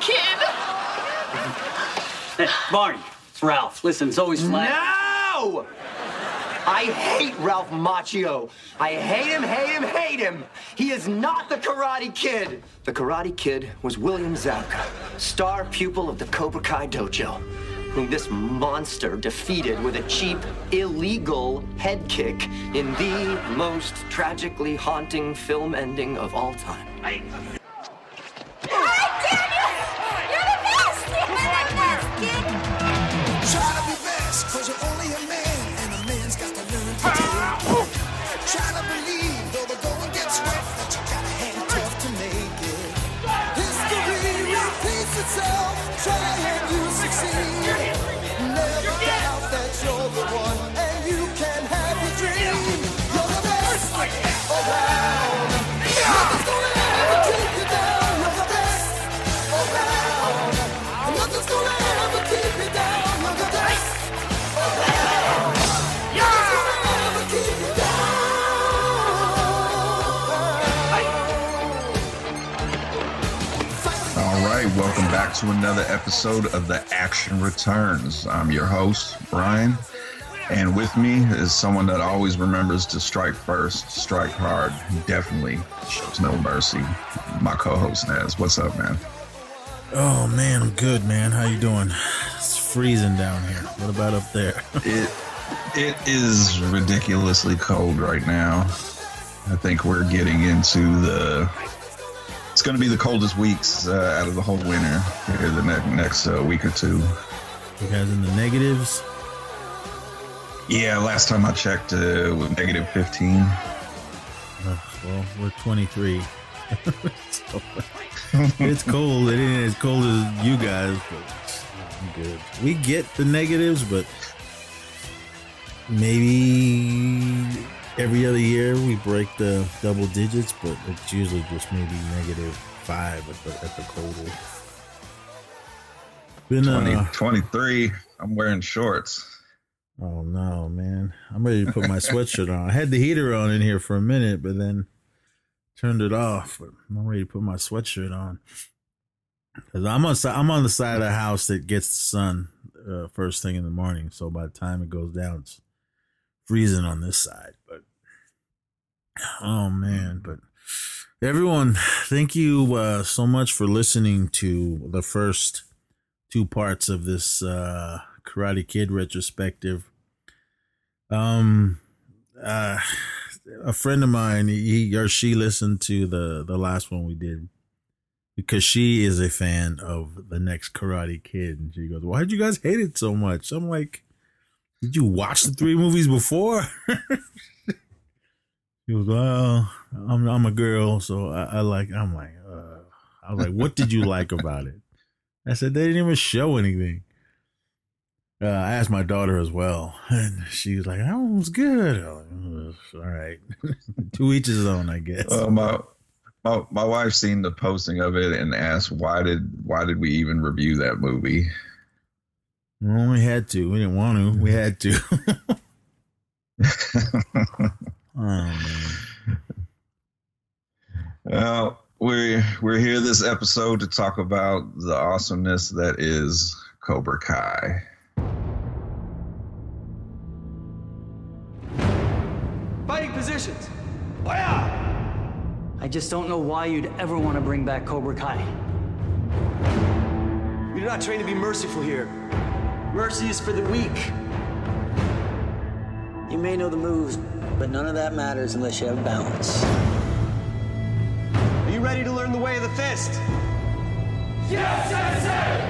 Kid. Hey, Barney, it's Ralph. Listen, it's always flat. No! I hate Ralph Macchio. I hate him, hate him, hate him. He is not the Karate Kid. The Karate Kid was William Zabka, star pupil of the Cobra Kai Dojo, whom this monster defeated with a cheap, illegal head kick in the most tragically haunting film ending of all time. Try back to another episode of The Action Returns. I'm your host, Brian, and with me is someone that always remembers to strike first, strike hard, definitely shows no mercy. My co-host Nez. What's up, man? Oh man, I'm good, man. How you doing? It's freezing down here. What about up there? It it is ridiculously cold right now. I think we're getting into the. It's going to be the coldest weeks uh, out of the whole winter here the ne- next uh, week or two. You guys in the negatives? Yeah, last time I checked, uh, was negative 15. Oh, well, we're 23. So, it's cold. It ain't as cold as you guys, but I'm good. We get the negatives, but maybe every other year we break the double digits, but it's usually just maybe negative five at the, at the coldest. Been 20, uh, 23. I'm wearing shorts. Oh no, man! I'm ready to put my sweatshirt on. I had the heater on in here for a minute, but then turned it off. But I'm ready to put my sweatshirt on because I'm on I'm on the side of the house that gets the sun uh, first thing in the morning. So by the time it goes down, it's freezing on this side. Oh man! But everyone, thank you uh, so much for listening to the first two parts of this uh, Karate Kid retrospective. Um, uh, a friend of mine, he or she listened to the the last one we did because she is a fan of the next Karate Kid, and she goes, "Why did you guys hate it so much?" I'm like, "Did you watch the three movies before?" he goes, "Well, I'm I'm a girl, so I, I like." I'm like, uh, I was like, "What did you like about it?" I said they didn't even show anything. Uh, I asked my daughter as well, and she was like, "That one was good." I'm like, "Uh, All right, to each his own, I guess. Uh, my, my my wife seen the posting of it and asked why did why did we even review that movie? well, we had to. We didn't want to. We had to. oh man. Uh, well, we're we're here this episode to talk about the awesomeness that is Cobra Kai. Fighting positions. I just don't know why you'd ever want to bring back Cobra Kai. We do not train to be merciful here. Mercy is for the weak. You may know the moves, but none of that matters unless you have balance. Are you ready to learn the way of the fist? Yes, Sensei!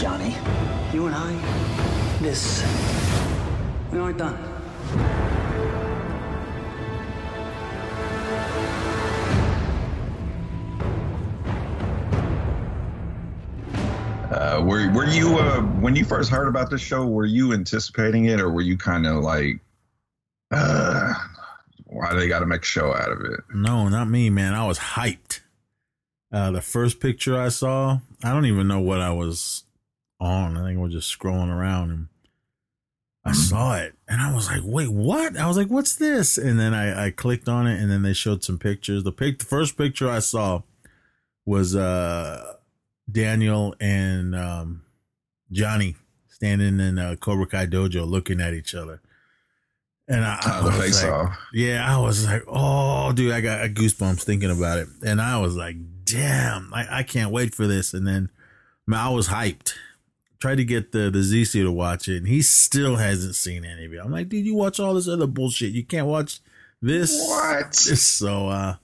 Johnny, you and I, this, we aren't done. Uh, were were you uh, when you first heard about this show? Were you anticipating it, or were you kind of like, uh, why they got to make a show out of it? No, not me, man. I was hyped. Uh, the first picture I saw, I don't even know what I was on. I think I was just scrolling around and I saw it and I was like, wait, what? I was like, what's this? And then I, I clicked on it and then they showed some pictures. The pic, the first picture I saw was uh Daniel and um Johnny standing in a Cobra Kai dojo looking at each other. And I, I was like, off. yeah, I was like, oh, dude, I got goosebumps thinking about it. And I was like, damn, I, I can't wait for this. And then man, I was hyped. Tried to get the, the ZC to watch it, and he still hasn't seen any of it. I'm like, dude, you watch all this other bullshit. You can't watch this. What? So, uh,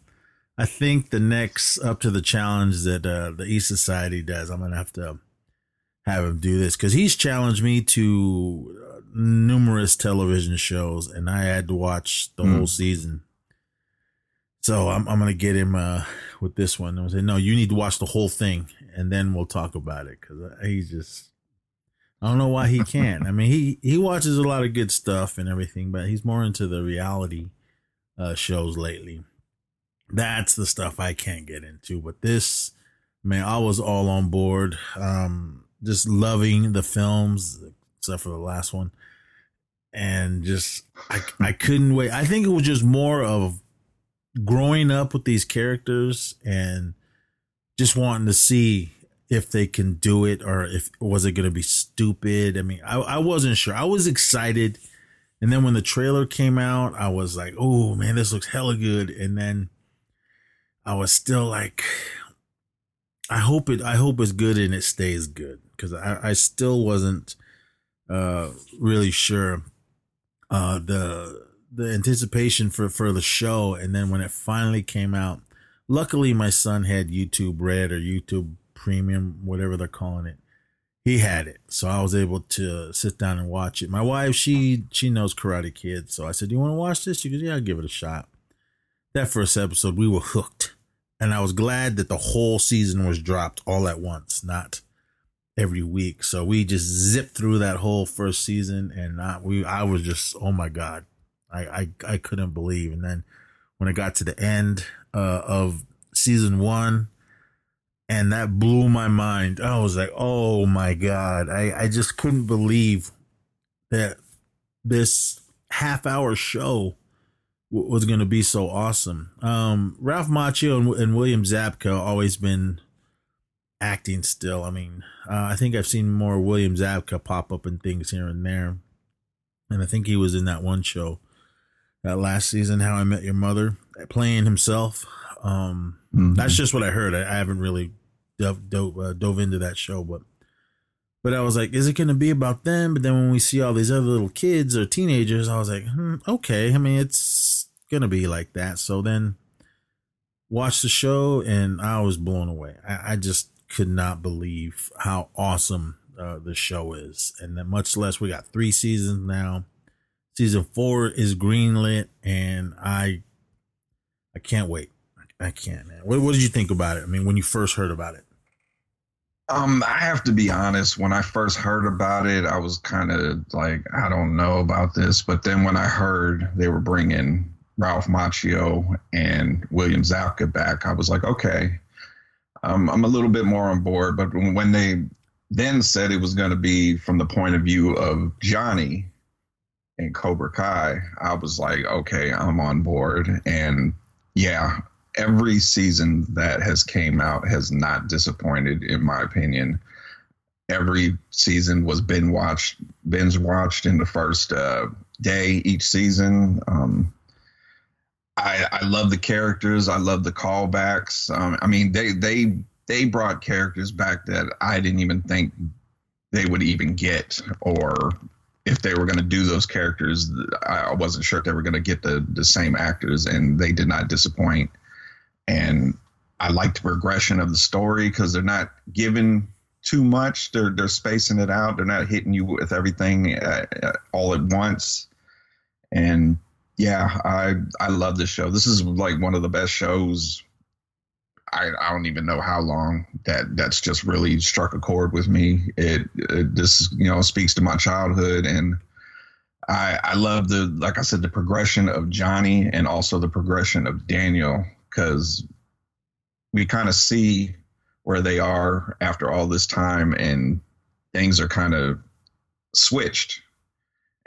I think the next up to the challenge that uh, the East Society does, I'm gonna have to have him do this because he's challenged me to uh, numerous television shows, and I had to watch the Hmm. whole season. So I'm I'm gonna get him uh, with this one. I'm gonna say, no, you need to watch the whole thing, and then we'll talk about it because he's just. I don't know why he can't. I mean, he he watches a lot of good stuff and everything, but he's more into the reality uh, shows lately. That's the stuff I can't get into. But this, man, I was all on board. Um, just loving the films, except for the last one, and just I I couldn't wait. I think it was just more of growing up with these characters and just wanting to see if they can do it or if was it going to be stupid. I mean, I, I wasn't sure. I was excited. And then when the trailer came out, I was like, oh man, this looks hella good. And then I was still like, I hope it, I hope it's good and it stays good. Cause I, I still wasn't, uh, really sure, uh, the, the anticipation for, for the show. And then when it finally came out, luckily my son had YouTube Red or YouTube Premium, whatever they're calling it. He had it, so I was able to sit down and watch it. My wife, she she knows Karate Kid, so I said, "Do you want to watch this?" She goes, "Yeah, I'll give it a shot." That first episode, we were hooked, and I was glad that the whole season was dropped all at once, not every week. So we just zipped through that whole first season, and I, we I was just, oh my god, I I, I couldn't believe. And then when it got to the end uh, of season one, and that blew my mind. I was like, oh my God. I, I just couldn't believe that this half hour show w- was going to be so awesome. Um, Ralph Macchio and, and William Zabka always been acting still. I mean, uh, I think I've seen more William Zabka pop up in things here and there. And I think he was in that one show that last season, How I Met Your Mother, playing himself. Um, Mhm. that's just what I heard. I, I haven't really dove, dove, uh, dove into that show, but but I was like, is it going to be about them? But then when we see all these other little kids or teenagers, I was like, hmm, okay. I mean, it's to be like that. So then watched the show and I was blown away. I, I just could not believe how awesome uh, the show is. And then much less, we got three seasons now. Season four is greenlit and I I can't wait. I can't, man. What, what did you think about it? I mean, when you first heard about it? Um, I have to be honest. When I first heard about it, I was kind of like, I don't know about this. But then when I heard they were bringing Ralph Macchio and William Zabka back, I was like, okay, um, I'm a little bit more on board. But when they then said it was going to be from the point of view of Johnny and Cobra Kai, I was like, okay, I'm on board. And yeah, every season that has came out has not disappointed in my opinion every season was binge watched binge watched in the first uh, day each season um, I, I love the characters i love the callbacks um, i mean they they they brought characters back that i didn't even think they would even get or if they were going to do those characters i wasn't sure if they were going to get the the same actors and they did not disappoint and I like the progression of the story because they're not giving too much. They're they're spacing it out. They're not hitting you with everything uh, uh, all at once. And yeah, I I love this show. This is like one of the best shows. I I don't even know how long that that's just really struck a chord with me. It, it this you know speaks to my childhood and. I, I love the like I said the progression of Johnny and also the progression of Daniel because we kind of see where they are after all this time and things are kind of switched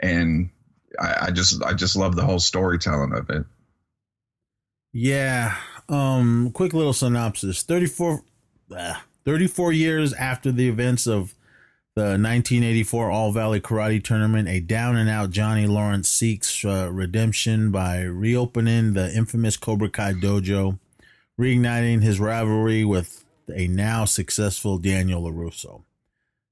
and I, I just I just love the whole storytelling of it. Yeah. Um, quick little synopsis. 34 uh, 34 years after the events of the 1984 All Valley Karate Tournament, a down and out Johnny Lawrence seeks uh, redemption by reopening the infamous Cobra Kai dojo, reigniting his rivalry with a now successful Daniel LaRusso.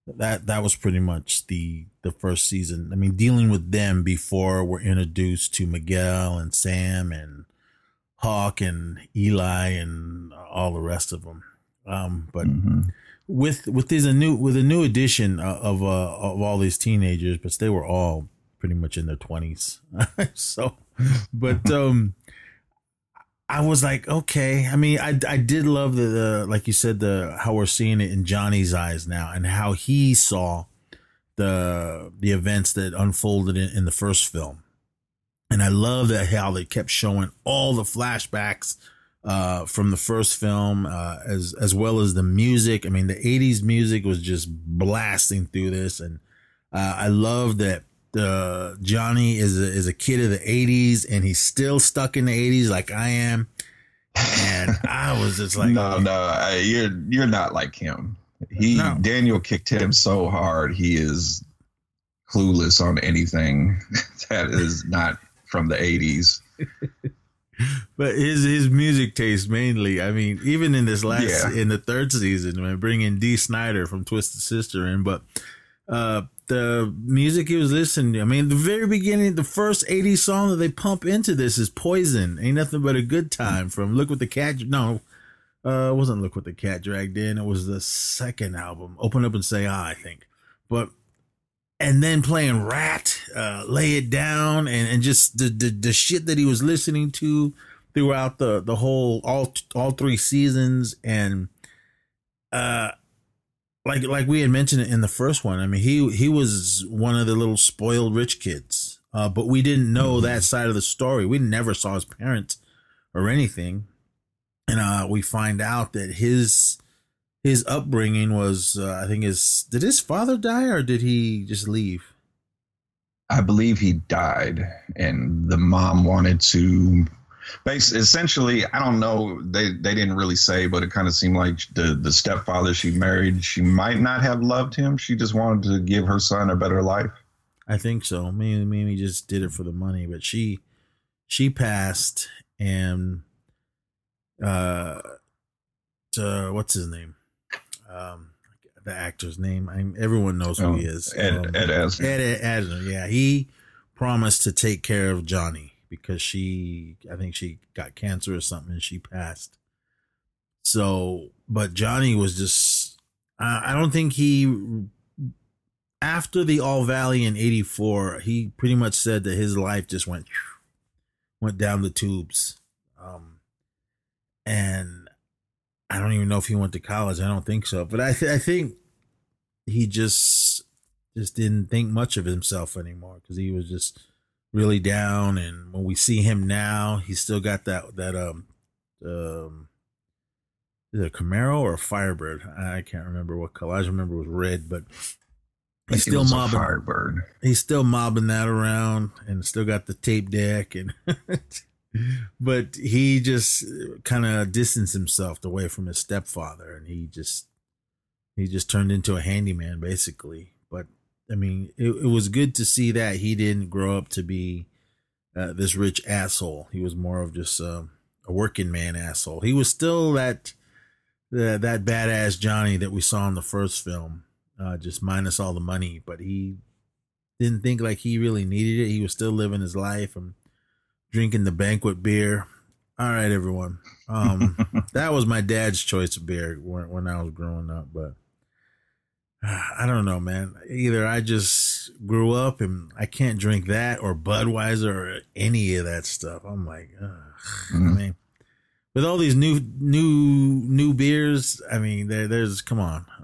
That that was pretty much the the first season. I mean, dealing with them before we're introduced to Miguel and Sam and Hawk and Eli and all the rest of them. Um, but Mm-hmm. with with these a new with a new addition uh, of uh, of all these teenagers, but they were all pretty much in their twenties. so, but um, I was like, okay. I mean, I I did love the, the like you said the how we're seeing it in Johnny's eyes now and how he saw the the events that unfolded in, in the first film. And I love that how they kept showing all the flashbacks uh, from the first film, uh, as as well as the music. I mean, the '80s music was just blasting through this, and uh, I love that the Johnny is a, is a kid of the '80s, and he's still stuck in the '80s like I am. And I was just like, no, no, I- you're you're not like him. He No. Daniel kicked him so hard. He is clueless on anything that is not from the '80s. But his his music taste mainly. I mean, even in this last Yeah. in the third season, when bringing Dee Snider from Twisted Sister in, but uh the music he was listening to. I mean, the very beginning, the first 80 song that they pump into this is "Poison." Ain't nothing but a good time from "Look What the Cat." No, uh, it wasn't "Look What the Cat Dragged In." It was the second album, "Open Up and Say Ahh," I think. But and then playing Ratt, uh, Lay It Down, and, and just the, the the shit that he was listening to throughout the the whole all all three seasons, and uh, like like we had mentioned it in the first one. I mean, he he was one of the little spoiled rich kids, uh, but we didn't know that side of the story. We never saw his parents or anything, and uh, we find out that his his upbringing was uh, I think his did his father die or did he just leave? I believe he died, and the mom wanted to. Base, essentially, I don't know. They they didn't really say, but it kind of seemed like the the stepfather she married, she might not have loved him. She just wanted to give her son a better life. I think so. Maybe maybe just did it for the money, but she she passed and uh to, what's his name? Um the actor's name. I everyone knows who Oh, he is. Ed- Um, Ed Asner. Ed, Ed Asner, yeah. He promised to take care of Johnny because she I think she got cancer or something and she passed. So, but Johnny was just I I don't think he after the All Valley in '84, he pretty much said that his life just went went down the tubes, um, and I don't even know if he went to college. I don't think so, but I th- I think he just just didn't think much of himself anymore because he was just really down. And when we see him now, he's still got that that um um. Is it a Camaro or a Firebird? I can't remember what color. I just remember it was red, but he's still mobbing Firebird. he's still mobbing that around and still got the tape deck and but he just kind of distanced himself away from his stepfather and he just he just turned into a handyman basically but i mean it, it was good to see that he didn't grow up to be uh, this rich asshole he was more of just uh, a working man asshole he was still that that that badass johnny that we saw in the first film uh, just minus all the money but he didn't think like he really needed it. He was still living his life and drinking the banquet beer. All right, everyone. Um, that was my dad's choice of beer when, when I was growing up, but I don't know, man. Either I just grew up and I can't drink that or Budweiser or any of that stuff. I'm like, ugh. I mean, with all these new, new, new beers, I mean, there, there's, come on.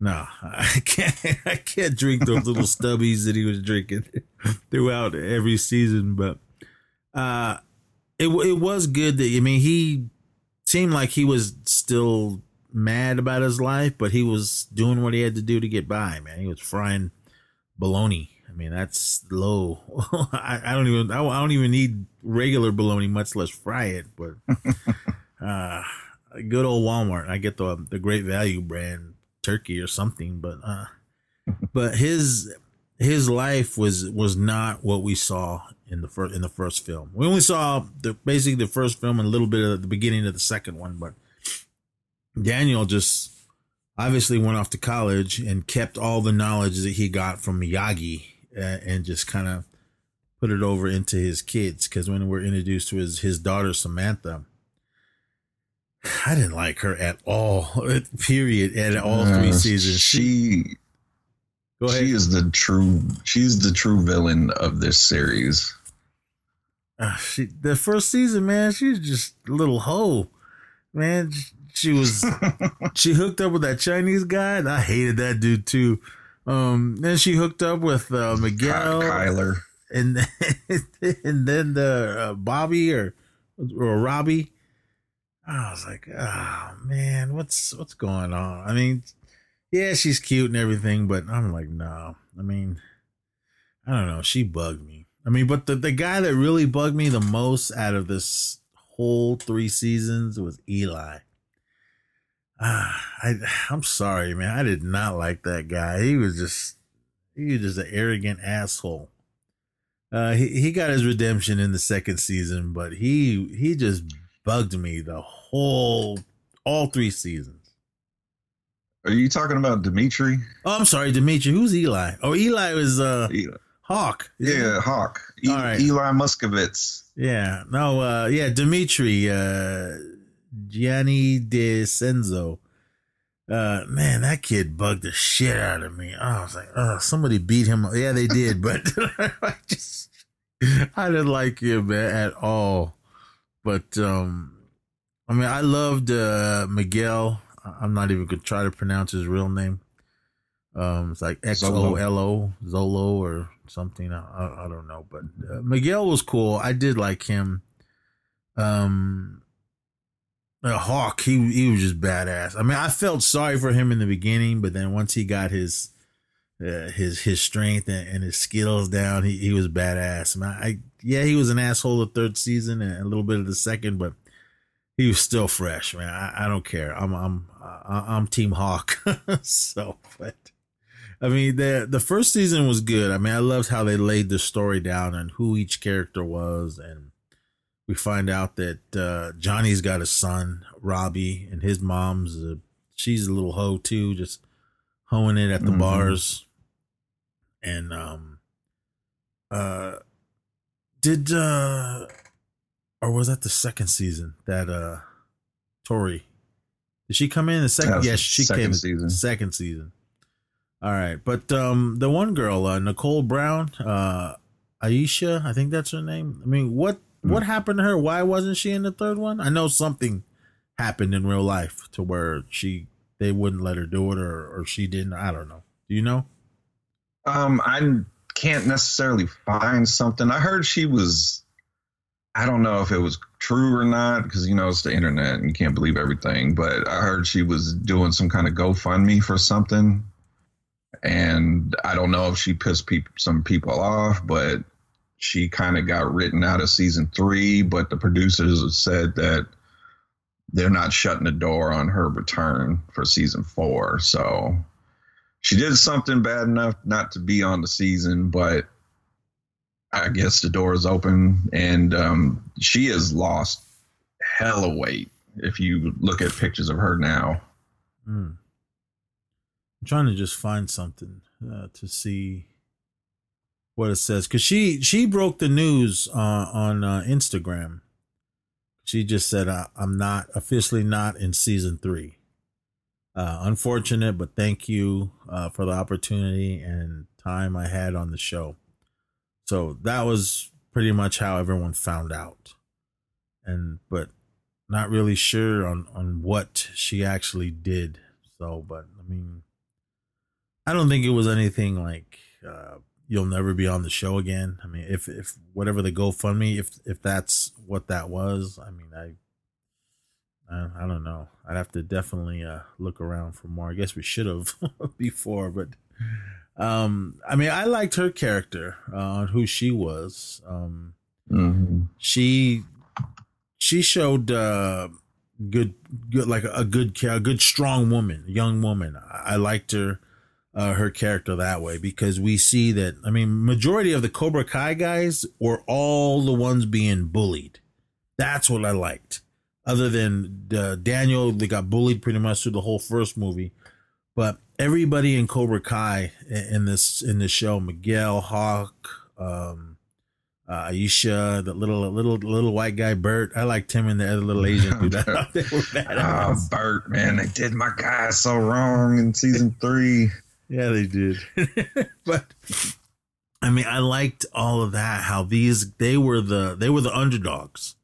No, I can't. I can't drink those little stubbies that he was drinking throughout every season. But uh, it it was good that I mean he seemed like he was still mad about his life, but he was doing what he had to do to get by. Man, he was frying bologna. I mean that's low. I, I don't even I don't even need regular bologna, much less fry it. But uh, good old Walmart. I get the the Great Value brand turkey or something, but uh, but his his life was was not what we saw in the first in the first film. We only saw the basically the first film and a little bit of the beginning of the second one, but Daniel just obviously went off to college and kept all the knowledge that he got from Miyagi uh, and just kind of put it over into his kids. Because when we're introduced to his his daughter Samantha, I didn't like her at all. Period. At all three Uh, seasons, She Go ahead. she is the true she's the true villain of this series. Uh, she the first season, man, she's just a little hoe, man. She was she hooked up with that Chinese guy, and I hated that dude too. Um, then she hooked up with uh, Miguel, Kyler. and and then the uh, Bobby or or Robbie. I was like, oh man, what's what's going on? I mean, yeah, she's cute and everything, but I'm like, no. I mean, I don't know. She bugged me. I mean, but the the guy that really bugged me the most out of this whole three seasons was Eli. Ah, I I'm sorry, man. I did not like that guy. He was just he was just an arrogant asshole. Uh, he he got his redemption in the second season, but he he just bugged me the whole all three seasons. Are you talking about Dimitri? Oh, I'm sorry, Dimitri. Who's Eli? Oh, Eli was uh Eli. Hawk. Yeah, Hawk. E- right. Eli Moskowitz. Yeah. No, uh yeah, Dimitri, uh Gianni DeCenzo. Uh man, that kid bugged the shit out of me. I was like, oh, somebody beat him. up. Yeah, they did, but I just I didn't like him at all. But um I mean I loved uh Miguel. I'm not even gonna try to pronounce his real name. Um, it's like X O L O Zolo or something. I, I, I don't know, but uh, Miguel was cool. I did like him. Um, Hawk, he he was just badass. I mean, I felt sorry for him in the beginning, but then once he got his uh, his his strength and, and his skills down, he he was badass. I, mean, I yeah, he was an asshole the third season and a little bit of the second, but he was still fresh, man. I, I don't care. I'm I'm I'm Team Hawk. so, but I mean the the first season was good. I mean, I loved how they laid the story down and who each character was, and we find out that uh, Johnny's got a son, Robbie, and his mom's a, she's a little hoe too, just hoeing it at the Mhm. bars. And um, uh, did uh, or was that the second season that uh, Tori did she come in the second? Yes, she second came season. Second season. All right, but um, the one girl, uh, Nichole Brown, uh, Aisha, I think that's her name. I mean, what. What happened to her? Why wasn't she in the third one? I know something happened in real life to where she they wouldn't let her do it, or or she didn't. I don't know. Do you know? Um, I can't necessarily find something. I heard she was. I don't know if it was true or not because you know it's the internet and you can't believe everything. But I heard she was doing some kind of GoFundMe for something, and I don't know if she pissed peop some people off, but she kind of got written out of season three. But the producers have said that they're not shutting the door on her return for season four. So she did something bad enough not to be on the season, but I guess the door is open, and um, she has lost hella weight. If you look at pictures of her now, Hmm. I'm trying to just find something uh, to see what it says because she she broke the news uh, on uh, Instagram. She just said, "I'm not officially not in season three. Uh, unfortunate, but thank you uh, for the opportunity and time I had on the show." So that was pretty much how everyone found out, and but not really sure on on what she actually did. So, but I mean, I don't think it was anything like uh, you'll never be on the show again. I mean, if if whatever the GoFundMe, if if that's what that was, I mean, I. I, I don't know. I'd have to definitely uh, look around for more. I guess we should have before, but um, I mean, I liked her character uh, who she was. Um, mm-hmm. she she showed uh good, good like a good, a good strong woman, young woman. I, I liked her, uh, her character that way because we see that. I mean, majority of the Cobra Kai guys were all the ones being bullied. That's what I liked. Other than uh, Daniel, they got bullied pretty much through the whole first movie, but everybody in Cobra Kai in this in this show, Miguel, Hawk, um, uh, Aisha, the little little little white guy Bert. I liked him and the other little Asian dude. I thought they were Oh, Bert, man, they did my guy so wrong in season three. Yeah, they did. but I mean, I liked all of that. How these they were the they were the underdogs,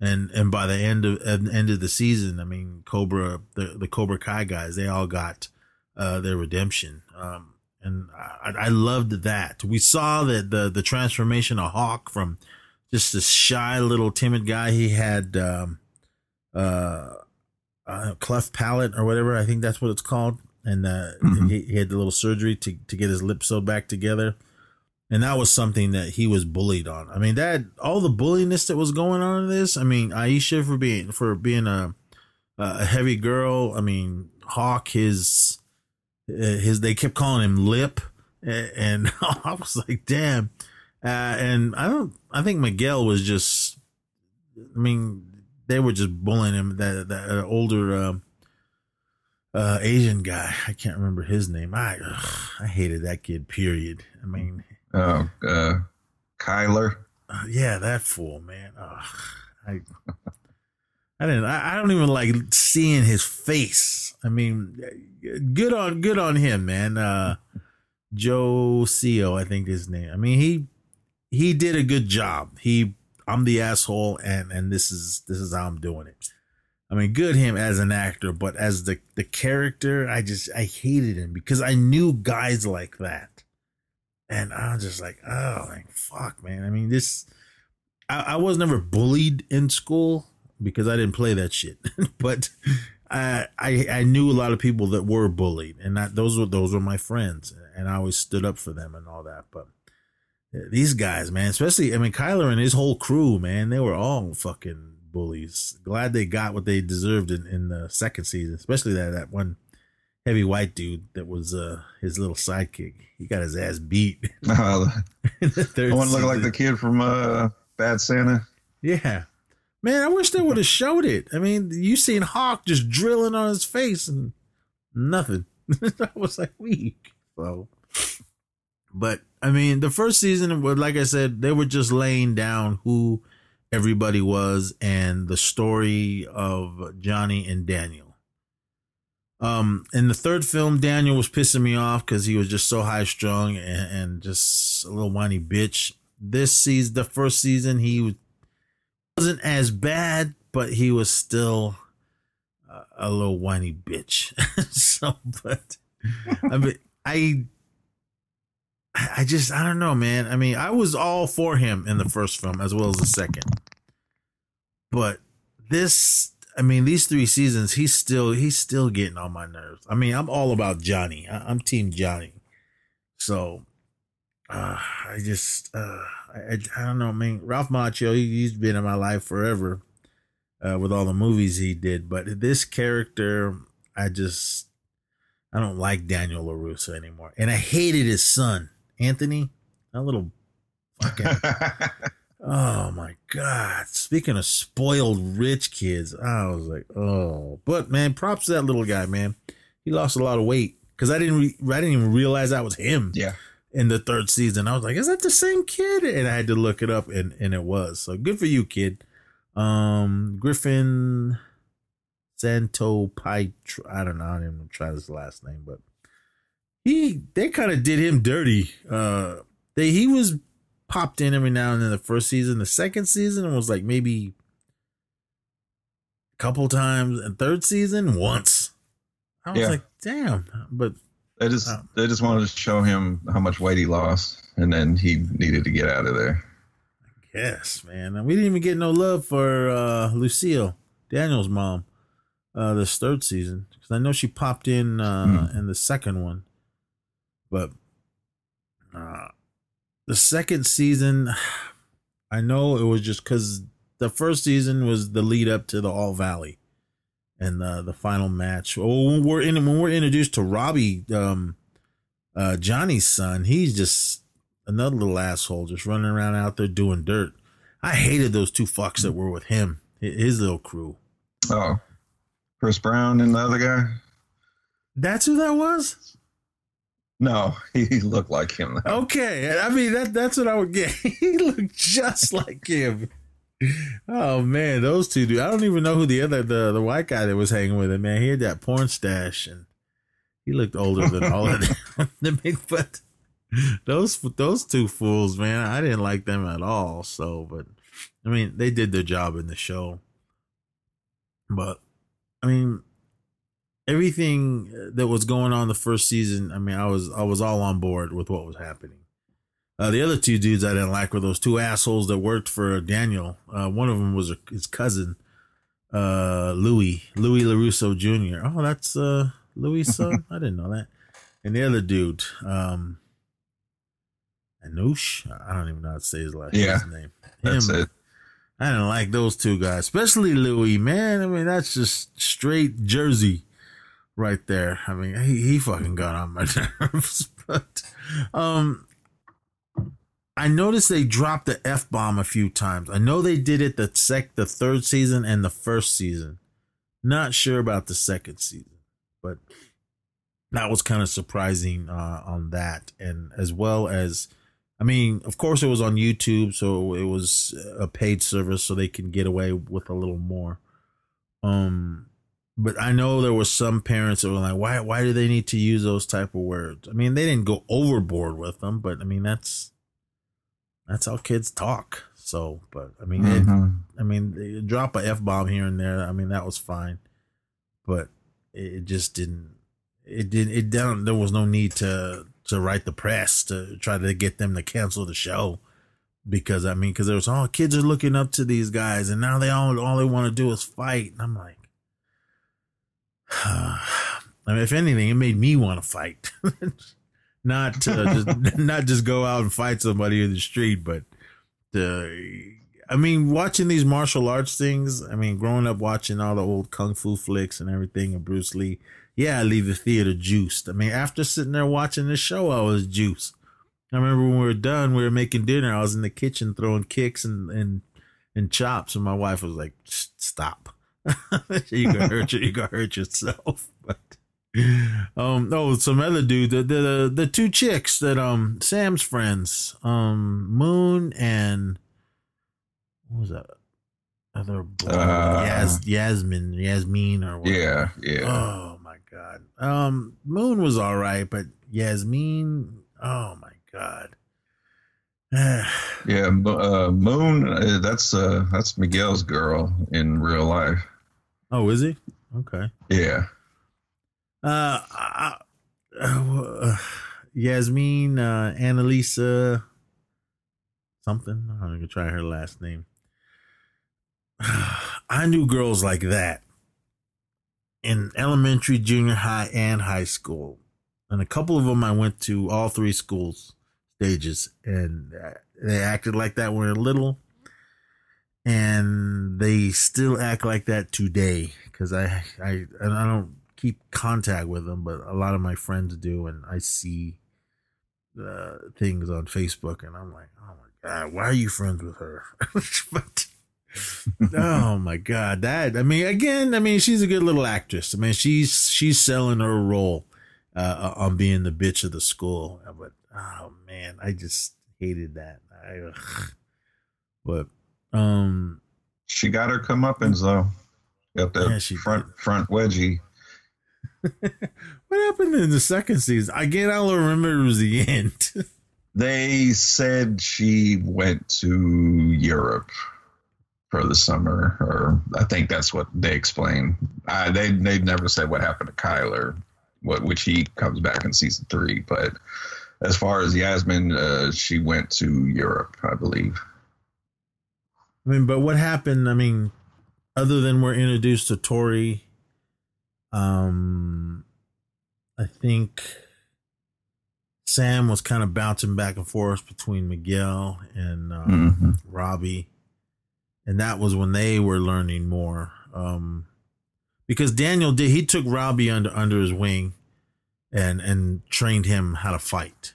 and and by the end of end of the season, I mean Cobra the the Cobra Kai guys they all got uh, their redemption. Um, and I, I loved that. We saw that the the transformation of Hawk from just this shy little timid guy. He had um, uh, uh, cleft palate or whatever. I think that's what it's called. And uh, mm-hmm. he, he, had the little surgery to to get his lips sewed back together. And that was something that he was bullied on. I mean, that all the bulliness that was going on in this. I mean, Aisha for being for being a a heavy girl. I mean, Hawk his uh, his they kept calling him Lip, and I was like, damn. Uh, and I don't. I think Miguel was just. I mean, they were just bullying him. That that older uh, uh, Asian guy. I can't remember his name. I ugh, I hated that kid. Period. I mean, oh, uh, Kyler. Uh, yeah, that fool, man. Ugh, I I didn't. I, I don't even like seeing his face. I mean, good on good on him, man. Uh, Joe Seo, I think his name. I mean, he he did a good job. He I'm the asshole, and and this is this is how I'm doing it. I mean, good him as an actor, but as the the character, I just I hated him because I knew guys like that, and I was just like, oh, like fuck, man. I mean, this I, I was never bullied in school because I didn't play that shit. but I, I I knew a lot of people that were bullied, and that those were those were my friends, and I always stood up for them and all that. But these guys, man, especially I mean Kyler and his whole crew, man, they were all fucking bullies. Glad they got what they deserved in, in the second season, especially that that one heavy white dude that was uh his little sidekick. He got his ass beat. Uh, the one looked like the kid from uh Bad Santa. Yeah, Man, I wish they would have showed it. I mean, you seen Hawk just drilling on his face and nothing. that was like weak. So, but I mean, the first season, was like I said, they were just laying down who everybody was and the story of Johnny and Daniel. Um, in the third film, Daniel was pissing me off because he was just so high strung and, and, just a little whiny bitch. This season, the first season, he wasn't as bad, but he was still a, a little whiny bitch. so, but I mean, I, I just, I don't know, man. I mean, I was all for him in the first film as well as the second, but this, I mean, these three seasons, he's still, he's still getting on my nerves. I mean, I'm all about Johnny. I, I'm Team Johnny. So, uh, I just, uh, I, I don't know. I mean, Ralph Macchio, he, has been in my life forever uh, with all the movies he did. But this character, I just, I don't like Daniel LaRusso anymore. And I hated his son, Anthony. That little fucking. oh my God. Speaking of spoiled rich kids, I was like, oh. But man, props to that little guy, man. He lost a lot of weight because I didn't, re- I didn't even realize that was him. Yeah in the third season. I was like, is that the same kid? And I had to look it up and, and it was. So good for you, kid. Um, Griffin Santo Pite. I don't know. I didn't even try this last name, but he, they kind of did him dirty. Uh, they, he was popped in every now and then the first season. The second season was like maybe a couple times. And third season, once. I was yeah. like, damn. But they just oh. they just wanted to show him how much weight he lost, and then he needed to get out of there. I guess, man. And we didn't even get no love for uh, Lucille, Daniel's mom, uh, this third season because I know she popped in uh, mm. in the second one, but uh, the second season, I know it was just because the first season was the lead up to the All Valley, and uh, the final match. Well, when we're in when we're introduced to Robbie, um, uh, Johnny's son, he's just another little asshole, just running around out there doing dirt. I hated those two fucks that were with him, his little crew. Oh, Chris Brown and the other guy. That's who that was. No, he looked like him. Though. Okay, I mean that that's what I would get. he looked just like him. Oh man, those two dudes. I don't even know who the other the the white guy that was hanging with him. Man, he had that porn stash, and he looked older than all of them. but those those two fools, man, I didn't like them at all. So, but I mean, they did their job in the show. But I mean, everything that was going on the first season, I mean, I was I was all on board with what was happening. Uh, the other two dudes I didn't like were those two assholes that worked for Daniel. Uh, one of them was his cousin, uh, Louis Louis Larusso Jr. Oh, that's uh, Louis' son. I didn't know that. And the other dude, um, Anoush. I don't even know how to say his last Yeah, name. Him, That's it. I didn't like those two guys, especially Louis. Man, I mean that's just straight Jersey right there. I mean he he fucking got on my nerves. But um, I noticed they dropped the f bomb a few times. I know they did it the sec the third season and the first season. Not sure about the second season, but that was kind of surprising uh, on that, and as well as. I mean, of course, it was on YouTube, so it was a paid service, so they can get away with a little more. Um, but I know there were some parents that were like, "Why? Why do they need to use those type of words?" I mean, they didn't go overboard with them, but I mean, that's that's how kids talk. So, but I mean, it, Mhm. I mean, they drop a f bomb here and there. I mean, that was fine, but it it just didn't. It didn't. It down. There was no need to to write the press to try to get them to cancel the show because I mean, because there was all kids are looking up to these guys, and now they all all they want to do is fight. And I'm like, I mean, if anything, it made me want to fight, not just, not just go out and fight somebody in the street, but to. I mean, watching these martial arts things. I mean, growing up watching all the old kung fu flicks and everything, and Bruce Lee. Yeah, I leave the theater juiced. I mean, after sitting there watching the show, I was juiced. I remember when we were done, we were making dinner. I was in the kitchen throwing kicks and and, and chops, and my wife was like, "Stop, you gonna hurt you, you gonna hurt yourself." But um, oh, some other dude, the the the two chicks that um Sam's friends, um Moon and what was that other? Uh, Yas Yasmin Yasmin or whatever. Yeah, yeah. Oh my god. Um, Moon was all right, but Yasmin. Oh my god. Yeah, uh, Moon. Uh, that's uh, that's Miguel's girl in real life. oh, is he? Okay. Yeah, Uh, uh, uh Yasmin, uh, Annalisa, something. I'm gonna try her last name. I knew girls like that in elementary, junior high, and high school, and a couple of them I went to all three schools stages, and uh, they acted like that when they were little, and they still act like that today. Because I, I, I don't keep contact with them, but a lot of my friends do, and I see uh, things on Facebook, and I'm like, oh my god, why are you friends with her? but oh my god, that I mean, again, I mean, she's a good little actress. I mean, she's she's selling her role uh, on being the bitch of the school. But oh man, I just hated that. I, ugh. But um, she got her comeuppance though. Got that Yeah, she front did. front wedgie. what happened in the second season? Again, all I remember was the end. They said she went to Europe for the summer, or I think that's what they explained. Uh, they they never said what happened to Kyler, what which he comes back in season three. But as far as Yasmin, uh, she went to Europe, I believe. I mean, but what happened? I mean, other than we're introduced to Tori, um, I think Sam was kind of bouncing back and forth between Miguel and um, Mhm. Robbie, and that was when they were learning more. Um, because Daniel did he took Robbie under under his wing and and trained him how to fight.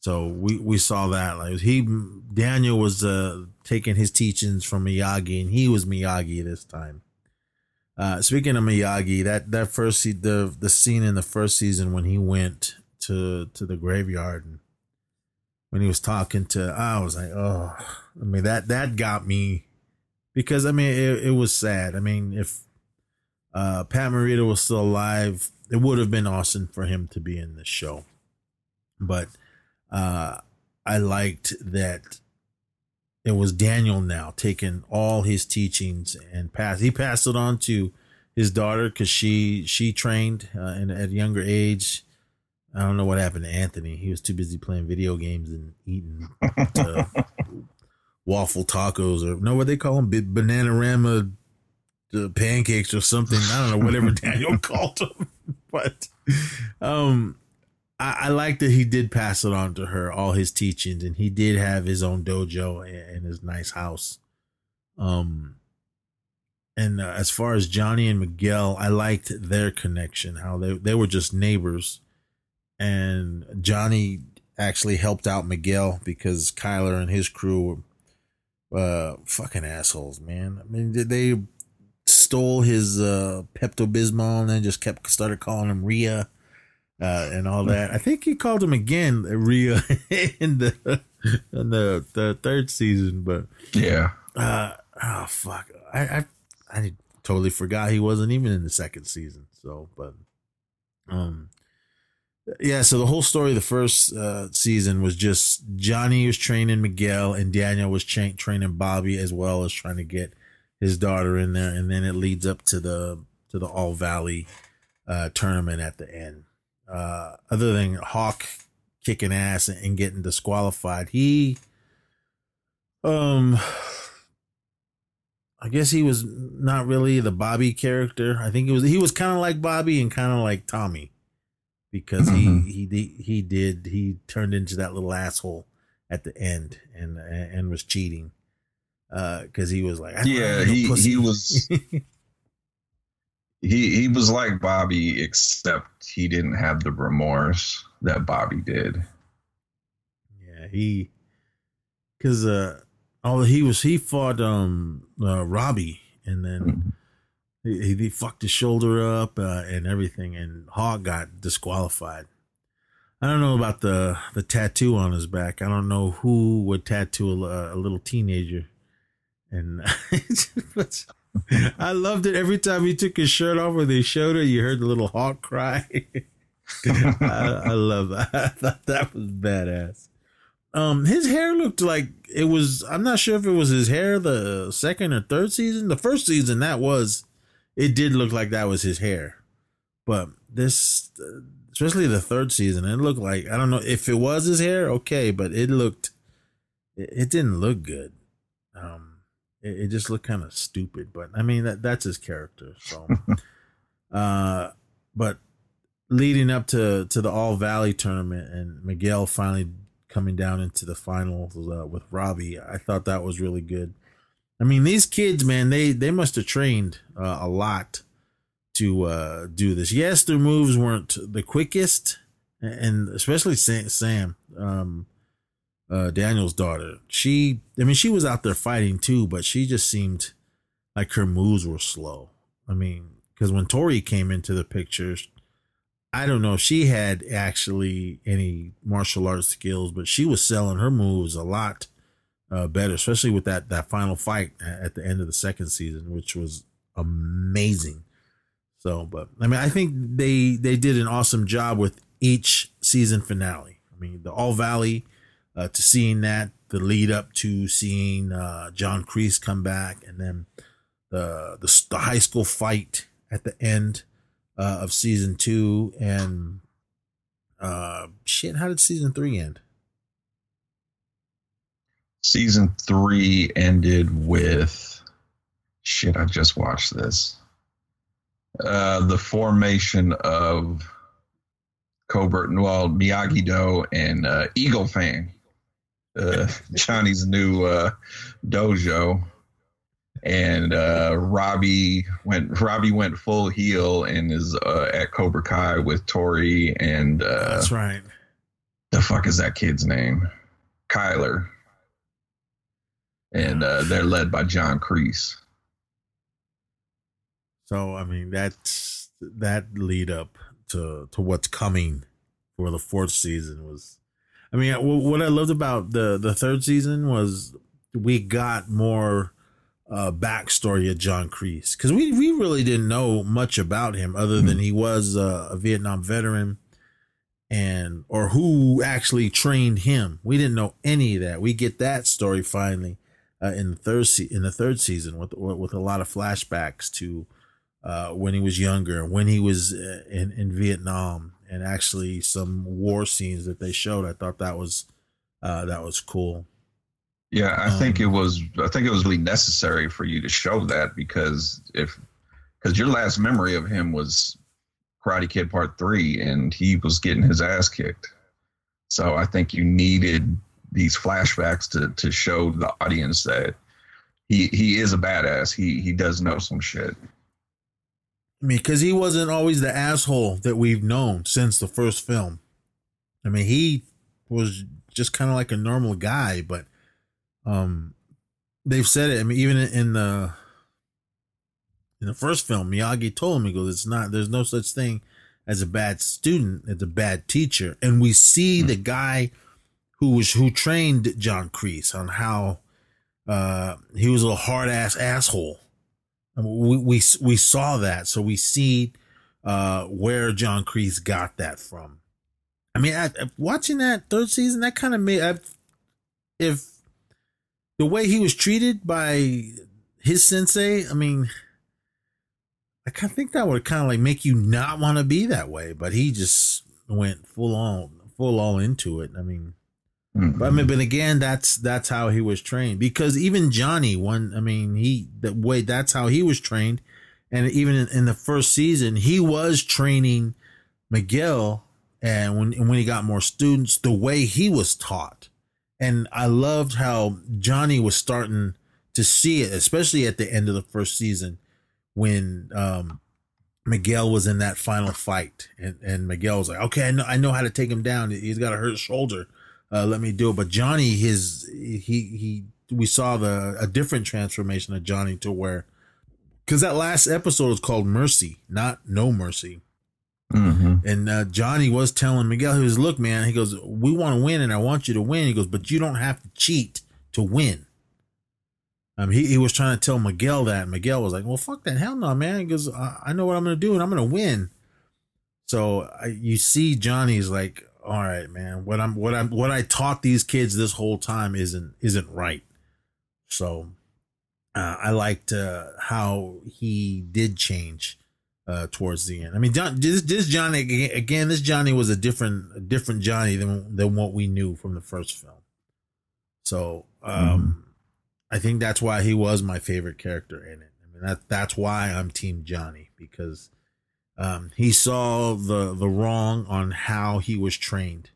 So we we saw that like he Daniel was uh taking his teachings from Miyagi and he was Miyagi this time. Uh speaking of Miyagi, that that first se- the the scene in the first season when he went to to the graveyard and when he was talking to I was like, "Oh, I mean that that got me because I mean it, it was sad. I mean if uh, Pat Morita was still alive, it would have been awesome for him to be in this show. But uh, I liked that it was Daniel now taking all his teachings and pass. He passed it on to his daughter because she she trained uh, in, at a younger age. I don't know what happened to Anthony. He was too busy playing video games and eating uh, waffle tacos or no, what they call them, banana rama the pancakes or something. I don't know whatever Daniel called them, but um, I, I like that he did pass it on to her all his teachings, and he did have his own dojo and his nice house. Um, and uh, as far as Johnny and Miguel, I liked their connection. How they they were just neighbors, and Johnny actually helped out Miguel because Kyler and his crew were uh, fucking assholes, man. I mean, they stole his uh, Pepto Bismol and then just kept started calling him Rhea uh, and all that. I think he called him again Rhea in the in the the third season, but Yeah. uh, oh fuck, I, I I totally forgot he wasn't even in the second season. So, but um, yeah. So the whole story of the first uh, season was just Johnny was training Miguel and Daniel was tra- training Bobby as well as trying to get his daughter in there, and then it leads up to the to the All Valley uh, tournament at the end. Uh, other than Hawk kicking ass and getting disqualified, he um I guess he was not really the Bobby character. I think it was he was kind of like Bobby and kind of like Tommy because Mhm. he he he did he turned into that little asshole at the end and and was cheating because he was like Yeah, he- pussy. he was- He he was like Bobby, except he didn't have the remorse that Bobby did. Yeah, he because uh oh he was he fought um uh, Robbie and then he, he fucked his shoulder up uh, and everything and Hawk got disqualified. I don't know about the the tattoo on his back. I don't know who would tattoo a, a little teenager. And I loved it every time he took his shirt off or they showed it. You heard the little hawk cry. I, I love that. I thought that was badass. Um, his hair looked like it was. I'm not sure if it was his hair the second or third season. The first season that was, it did look like that was his hair, but this, especially the third season, it looked like I don't know if it was his hair. Okay, but it looked, it, it didn't look good. Um, it, it just looked kind of stupid. But I mean that that's his character. So, uh, but leading up to to the All Valley tournament and Miguel finally coming down into the finals uh, with Robbie, I thought that was really good. I mean, these kids, man, they they must have trained uh, a lot to uh, do this. Yes, their moves weren't the quickest, and especially Sam, Sam um, uh, Daniel's daughter. She, I mean, she was out there fighting too, but she just seemed like her moves were slow. I mean, because when Tori came into the pictures, I don't know if she had actually any martial arts skills, but she was selling her moves a lot uh, better, especially with that that final fight at the end of the second season, which was amazing. So, but I mean, I think they they did an awesome job with each season finale. I mean, the All Valley uh, to seeing that, the lead up to seeing uh, John Kreese come back, and then the the, the high school fight at the end uh, of season two, and uh, shit, how did season three end? Season three ended with shit. I just watched this. Uh, the formation of Cobra, well, Miyagi Do and uh, Eagle Fang, uh, Johnny's new uh, dojo, and uh, Robbie went Robbie went full heel and is uh, at Cobra Kai with Tori and uh, That's right. the fuck is that kid's name? Kyler. And uh, they're led by John Kreese. So I mean that's that lead up to to what's coming for the fourth season was. I mean, what I loved about the the third season was we got more uh, backstory of John Kreese because we we really didn't know much about him other than he was a Vietnam veteran and or who actually trained him. We didn't know any of that. We get that story finally uh, in the third se- in the third season with with a lot of flashbacks to uh, when he was younger, when he was uh, in in Vietnam, and actually some war scenes that they showed. I thought that was uh, that was cool. Yeah, I think it Um, was. I think it was really necessary for you to show that because if because your last memory of him was Karate Kid Part Three, and he was getting his ass kicked. So I think you needed these flashbacks to to show the audience that he he is a badass. He he does know some shit. Mean, because he wasn't always the asshole that we've known since the first film. I mean, he was just kind of like a normal guy, but um, they've said it. I mean, even in the in the first film, Miyagi told him, he goes, "It's not. There's no such thing as a bad student. It's a bad teacher." And we see the guy who was who trained John Kreese on how uh, he was a hard ass asshole. I mean, we we we saw that, so we see uh, where John Kreese got that from. I mean, watching that third season, that kind of made I, if the way he was treated by his sensei. I mean, I kind of think that would kind of like make you not want to be that way, but he just went full on, full all into it. I mean, Mhm. but I mean, but again, that's that's how he was trained. Because even Johnny, one, I mean, he the way that's how he was trained, and even in, in the first season, he was training Miguel, and when when he got more students, the way he was taught, and I loved how Johnny was starting to see it, especially at the end of the first season, when um, Miguel was in that final fight, and and Miguel was like, "Okay, I know I know how to take him down. He's got a hurt shoulder." Uh, let me do it. But Johnny, his he he we saw the a different transformation of Johnny to where because that last episode was called Mercy, not No Mercy. Mhm. And uh, Johnny was telling Miguel, he was, look, man, he goes, we want to win and I want you to win. He goes, but you don't have to cheat to win. Um, he, he was trying to tell Miguel that. Miguel was like, well, fuck that. Hell no, man. He goes, I, I know what I'm going to do and I'm going to win. So I, you see, Johnny's like, all right, man, what I'm, what I'm, what I taught these kids this whole time isn't, isn't right. So uh, I liked uh, how he did change uh, towards the end. I mean, John, this, this Johnny again, this Johnny was a different, a different Johnny than than what we knew from the first film. So um, I think that's why he was my favorite character in it. I mean, that that's why I'm Team Johnny because um, he saw the the wrong on how he was trained.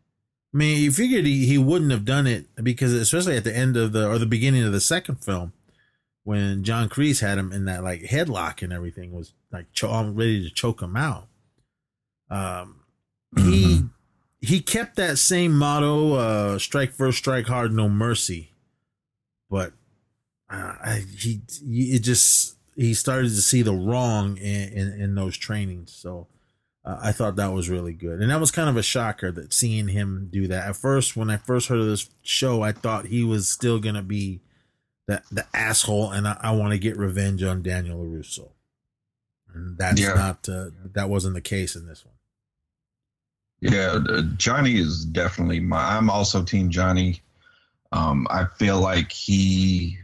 I mean, you figured he, he wouldn't have done it because especially at the end of the or the beginning of the second film when John Kreese had him in that like headlock and everything was like cho- I'm ready to choke him out. Um, he he kept that same motto: uh, "Strike first, strike hard, no mercy." But uh, I, he it just he started to see the wrong in in, in those trainings. So uh, I thought that was really good, and that was kind of a shocker that seeing him do that. At first, when I first heard of this show, I thought he was still gonna be the the asshole, and I, I want to get revenge on Daniel LaRusso. And that's Yeah. not uh, that wasn't the case in this one. Yeah, uh, Johnny is definitely my. I'm also Team Johnny. Um, I feel like he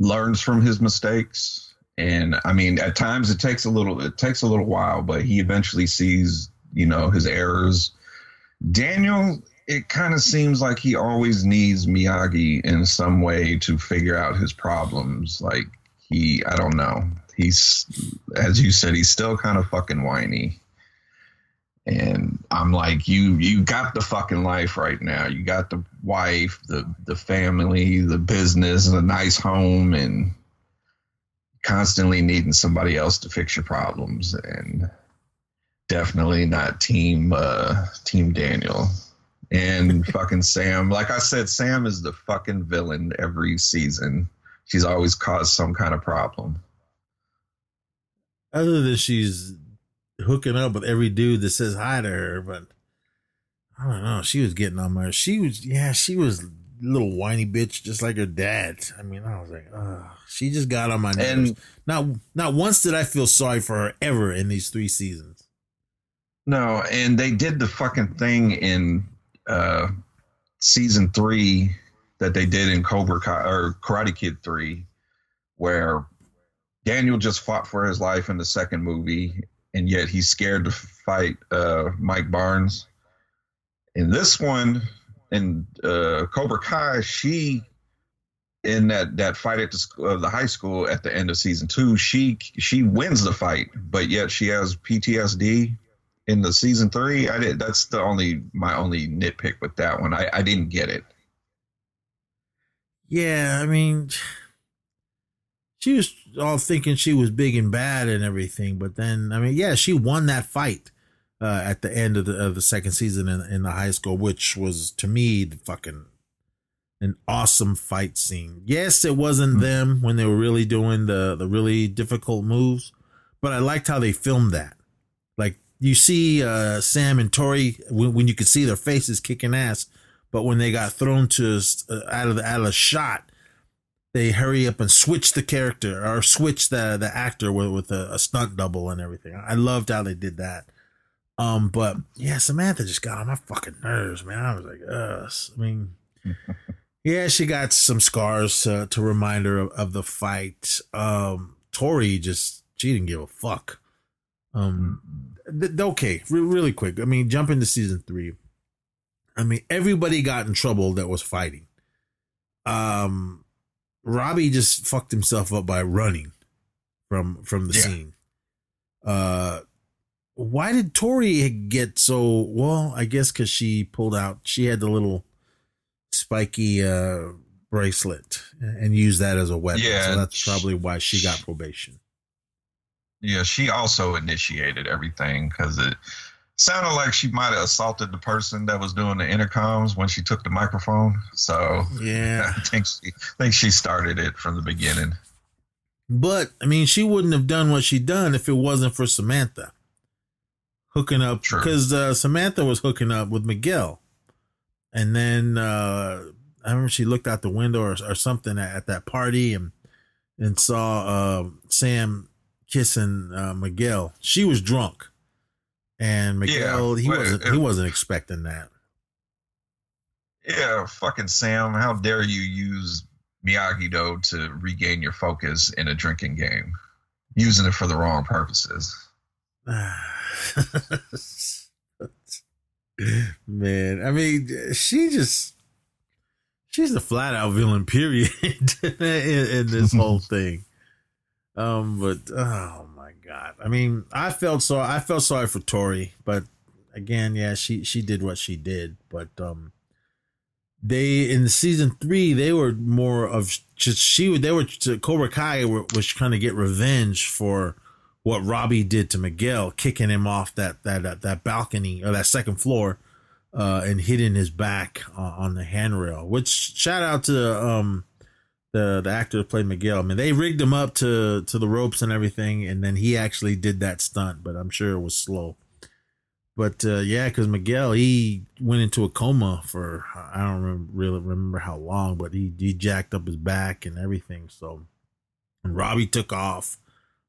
learns from his mistakes, and I mean, at times it takes a little. It takes a little while, but he eventually sees, you know, his errors. Daniel, it kind of seems like he always needs Miyagi in some way to figure out his problems. Like he, I don't know. He's, as you said, he's still kind of fucking whiny and I'm like, you you got the fucking life right now. You got the wife, the the family, the business, a nice home, and constantly needing somebody else to fix your problems and definitely not team uh team Daniel. And fucking Sam, like I said, Sam is the fucking villain every season. She's always caused some kind of problem. Other than she's hooking up with every dude that says hi to her, but I don't know. She was getting on my. She was, yeah, she was a little whiny bitch, just like her dad. I mean, I was like, oh, she just got on my nerves. And- not, not once did I feel sorry for her ever in these three seasons. No, and they did the fucking thing in uh season three that they did in Cobra Kai or Karate Kid three, where Daniel just fought for his life in the second movie, and yet he's scared to fight uh Mike Barnes. In this one, in uh Cobra Kai, she in that that fight at the, uh, the high school at the end of season two, she she wins the fight, but yet she has PTSD in the season three. I did. That's the only my only nitpick with that one. I I didn't get it. Yeah, I mean, she was all thinking she was big and bad and everything, but then, I mean, yeah, she won that fight uh, at the end of the of the second season in, in the high school, which was to me the fucking an awesome fight scene. Yes, it wasn't them when they were really doing the the really difficult moves, but I liked how they filmed that. Like you see uh, Sam and Tori when, when you could see their faces kicking ass, but when they got thrown to uh, out of the out of the shot, they hurry up and switch the character or switch the the actor with with a, a stunt double and everything. I loved how they did that. Um, but yeah, Samantha just got on my fucking nerves, man. I was like, ugh. I mean, yeah, she got some scars uh, to remind her of, of the fight. Um, Tori just she didn't give a fuck. Um, th- th- okay, re- really quick. I mean, jump into season three. I mean, everybody got in trouble that was fighting. Um, Robbie just fucked himself up by running from from the Yeah. scene. Uh, why did Tori get so well? I guess because she pulled out. She had the little spiky uh bracelet and used that as a weapon. Yeah, so that's probably why she got probation. Yeah, she also initiated everything because it sounded like she might have assaulted the person that was doing the intercoms when she took the microphone. So Yeah. I think she I think she started it from the beginning. But I mean, she wouldn't have done what she done if it wasn't for Samantha hooking up because uh, Samantha was hooking up with Miguel, and then uh, I remember she looked out the window or, or something at, at that party and and saw uh, Sam kissing uh, Miguel. She was drunk, and Miguel he well, wasn't it- he wasn't expecting that. Yeah, fucking Sam, how dare you use Miyagi Do to regain your focus in a drinking game? Using it for the wrong purposes. Man, I mean, she just she's a flat out villain, period, in, in this whole thing. Um, but oh my god, I mean, I felt so I felt sorry for Tori, but again, yeah, she she did what she did, but um, they in season three they were more of just she they were Cobra Kai was trying to get revenge for what Robbie did to Miguel, kicking him off that that that, that balcony or that second floor, uh, and hitting his back uh, on the handrail. Which shout out to um the the actor played Miguel. I mean, they rigged him up to to the ropes and everything, and then he actually did that stunt, but I'm sure it was slow. But uh, yeah, because Miguel he went into a coma for I don't remember, really remember how long, but he he jacked up his back and everything. So and Robbie took off,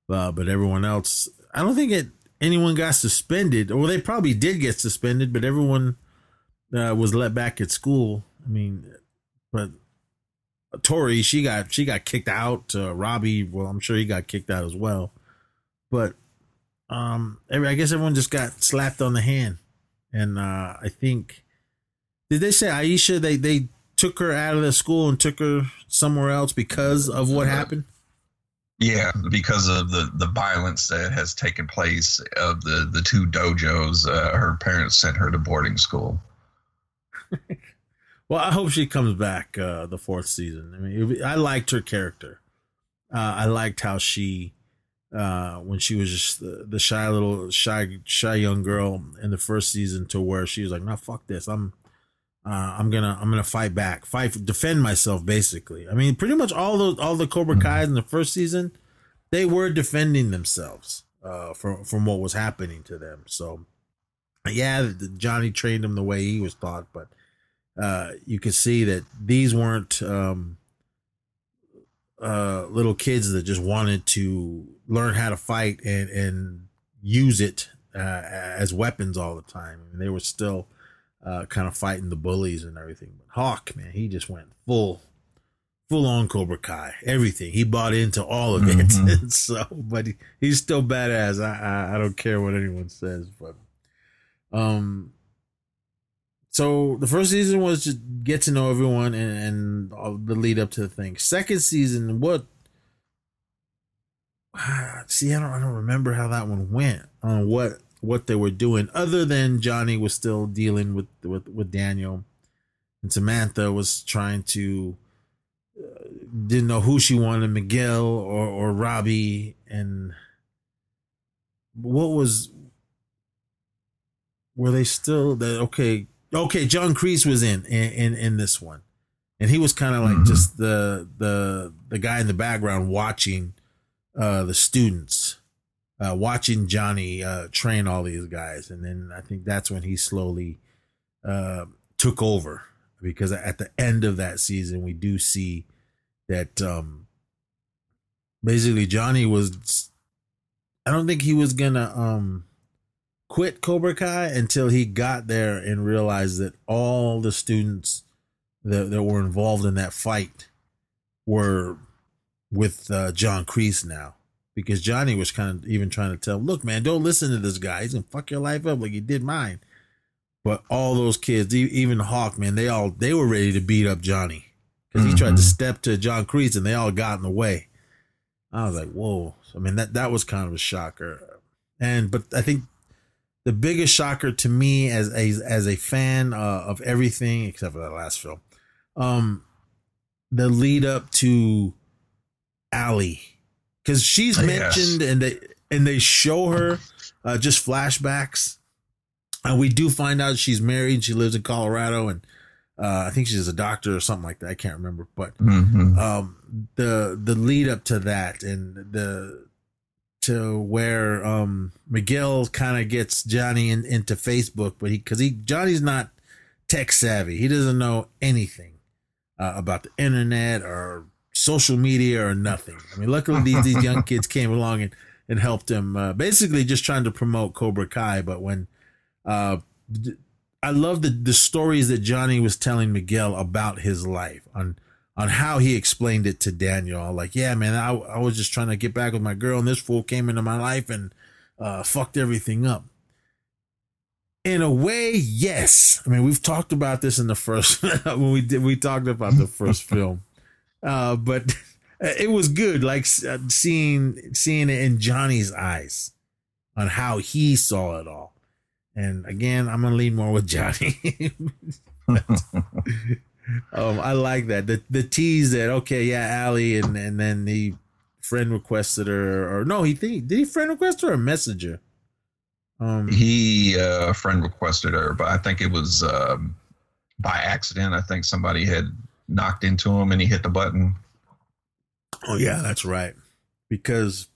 uh, but everyone else, I don't think it anyone got suspended, or they probably did get suspended, but everyone uh, was let back at school. I mean, but Tori she got she got kicked out. Uh, Robbie, well, I'm sure he got kicked out as well, but um, every, I guess everyone just got slapped on the hand, and uh, I think did they say Aisha they they took her out of the school and took her somewhere else because of what happened? Yeah, because of the the violence that has taken place of the the two dojos, uh, her parents sent her to boarding school. Well, I hope she comes back uh, the fourth season. I mean, I liked her character. Uh, I liked how she, uh, when she was just the, the shy little shy shy young girl in the first season, to where she was like, "No, fuck this. I'm, uh, I'm gonna I'm gonna fight back, fight, defend myself." Basically, I mean, pretty much all those all the Cobra Kai's in the first season, they were defending themselves uh, from from what was happening to them. So, yeah, Johnny trained them the way he was taught, but uh, you could see that these weren't um, uh, little kids that just wanted to learn how to fight and and use it uh, as weapons all the time. I mean, they were still uh, kind of fighting the bullies and everything. But Hawk, man, he just went full full on Cobra Kai, everything. He bought into all of it. Mhm. so, but he, he's still badass. I, I I don't care what anyone says, but um. So the first season was just get to know everyone and, and all the lead up to the thing. Second season, what? See, I don't, I don't remember how that one went on what what they were doing, other than Johnny was still dealing with with with Daniel, and Samantha was trying to uh, didn't know who she wanted, Miguel or or Robbie, and what was were they still that okay okay John Kreese was in in in, in this one, and he was kind of like Mhm. just the the the guy in the background watching uh the students uh watching Johnny uh train all these guys. And then I think that's when he slowly uh took over. Because at the end of that season we do see that um basically Johnny was I don't think he was gonna um quit Cobra Kai until he got there and realized that all the students that, that were involved in that fight were with uh, John Kreese now. Because Johnny was kind of even trying to tell, him, look, man, don't listen to this guy. He's gonna fuck your life up like he did mine. But all those kids, even Hawk, man, they all they were ready to beat up Johnny because he tried to Mhm. step to John Kreese and they all got in the way. I was like, whoa. I mean, that that was kind of a shocker. And but I think the biggest shocker to me as a as a fan uh, of everything except for that last film, um, the lead up to Ali, because she's Yes. mentioned and they and they show her uh, just flashbacks, and we do find out she's married. She lives in Colorado, and uh, I think she's a doctor or something like that. I can't remember, but Mhm. um the the lead up to that and the to where um Miguel kind of gets Johnny in, into Facebook but he cuz he Johnny's not tech savvy. He doesn't know anything uh, about the internet or social media or nothing. I mean luckily these, these young kids came along and and helped him uh, basically just trying to promote Cobra Kai but when uh I love the the stories that Johnny was telling Miguel about his life on on how he explained it to Daniel. Like, yeah, man, I, I was just trying to get back with my girl, and this fool came into my life and uh, fucked everything up. In a way, yes. I mean, we've talked about this in the first when we did we talked about the first film, uh, but it was good. Like uh, seeing seeing it in Johnny's eyes on how he saw it all. And again, I'm gonna lean more with Johnny. Um, I like that. The the tease that okay, yeah, Ali, and and then the friend requested her, or no, he think did he friend request her or messenger? Um, he uh, friend requested her, but I think it was um, by accident. I think somebody had knocked into him and he hit the button. Oh yeah, that's right. Because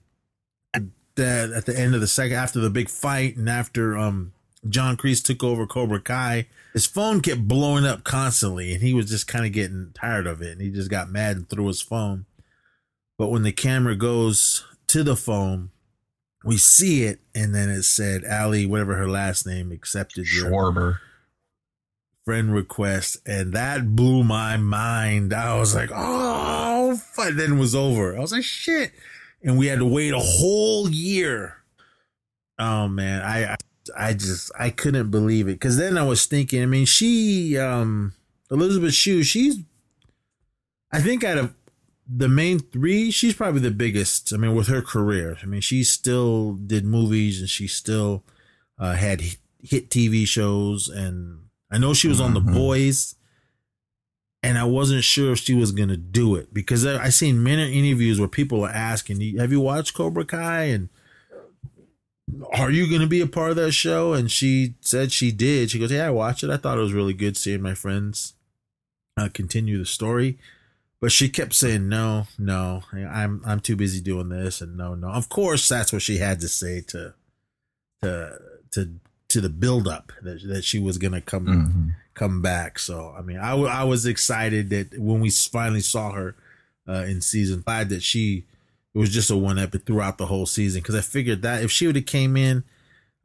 at the, at the end of the second, after the big fight, and after um John Kreese took over Cobra Kai, his phone kept blowing up constantly, and he was just kind of getting tired of it, and he just got mad and threw his phone. But when the camera goes to the phone, we see it, and then it said Ali, whatever her last name, accepted your Schwarber. friend request, and that blew my mind. I was like, oh, fuck. then it was over. I was like, shit. And we had to wait a whole year. Oh man, I I, I just I couldn't believe it because then I was thinking. I mean, she um Elizabeth Shue, she's I think out of the main three, she's probably the biggest. I mean, with her career, I mean, she still did movies and she still uh, had hit- TV shows, and I know she was on The Mhm. Boys. and I wasn't sure if she was gonna do it because I, I seen many interviews where people are asking, "Have you watched Cobra Kai?" and are you going to be a part of that show? And she said she did. She goes, Yeah, I watched it. I thought it was really good seeing my friends uh, continue the story. But she kept saying, No, no, I'm I'm too busy doing this and no, no. Of course that's what she had to say to to to to the build up that, that she was gonna come Mhm. come back. So I mean I, w- I was excited that when we finally saw her uh, in season five that she it was just a one episode throughout the whole season because I figured that if she would have came in,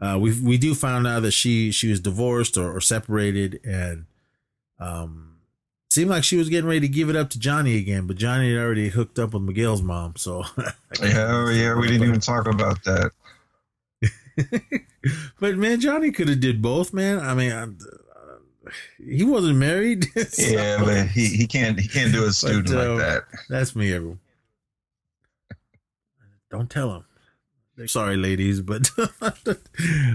uh, we we do find out that she she was divorced or, or separated and um seemed like she was getting ready to give it up to Johnny again, but Johnny had already hooked up with Miguel's mom, so Yeah, oh, yeah, we didn't even talk about that. but man, Johnny could have did both, man. I mean, uh, he wasn't married. so- Yeah, but he, he can't he can't do a student But, uh, like that. That's me, everyone. Don't tell him. Sorry, ladies, but uh,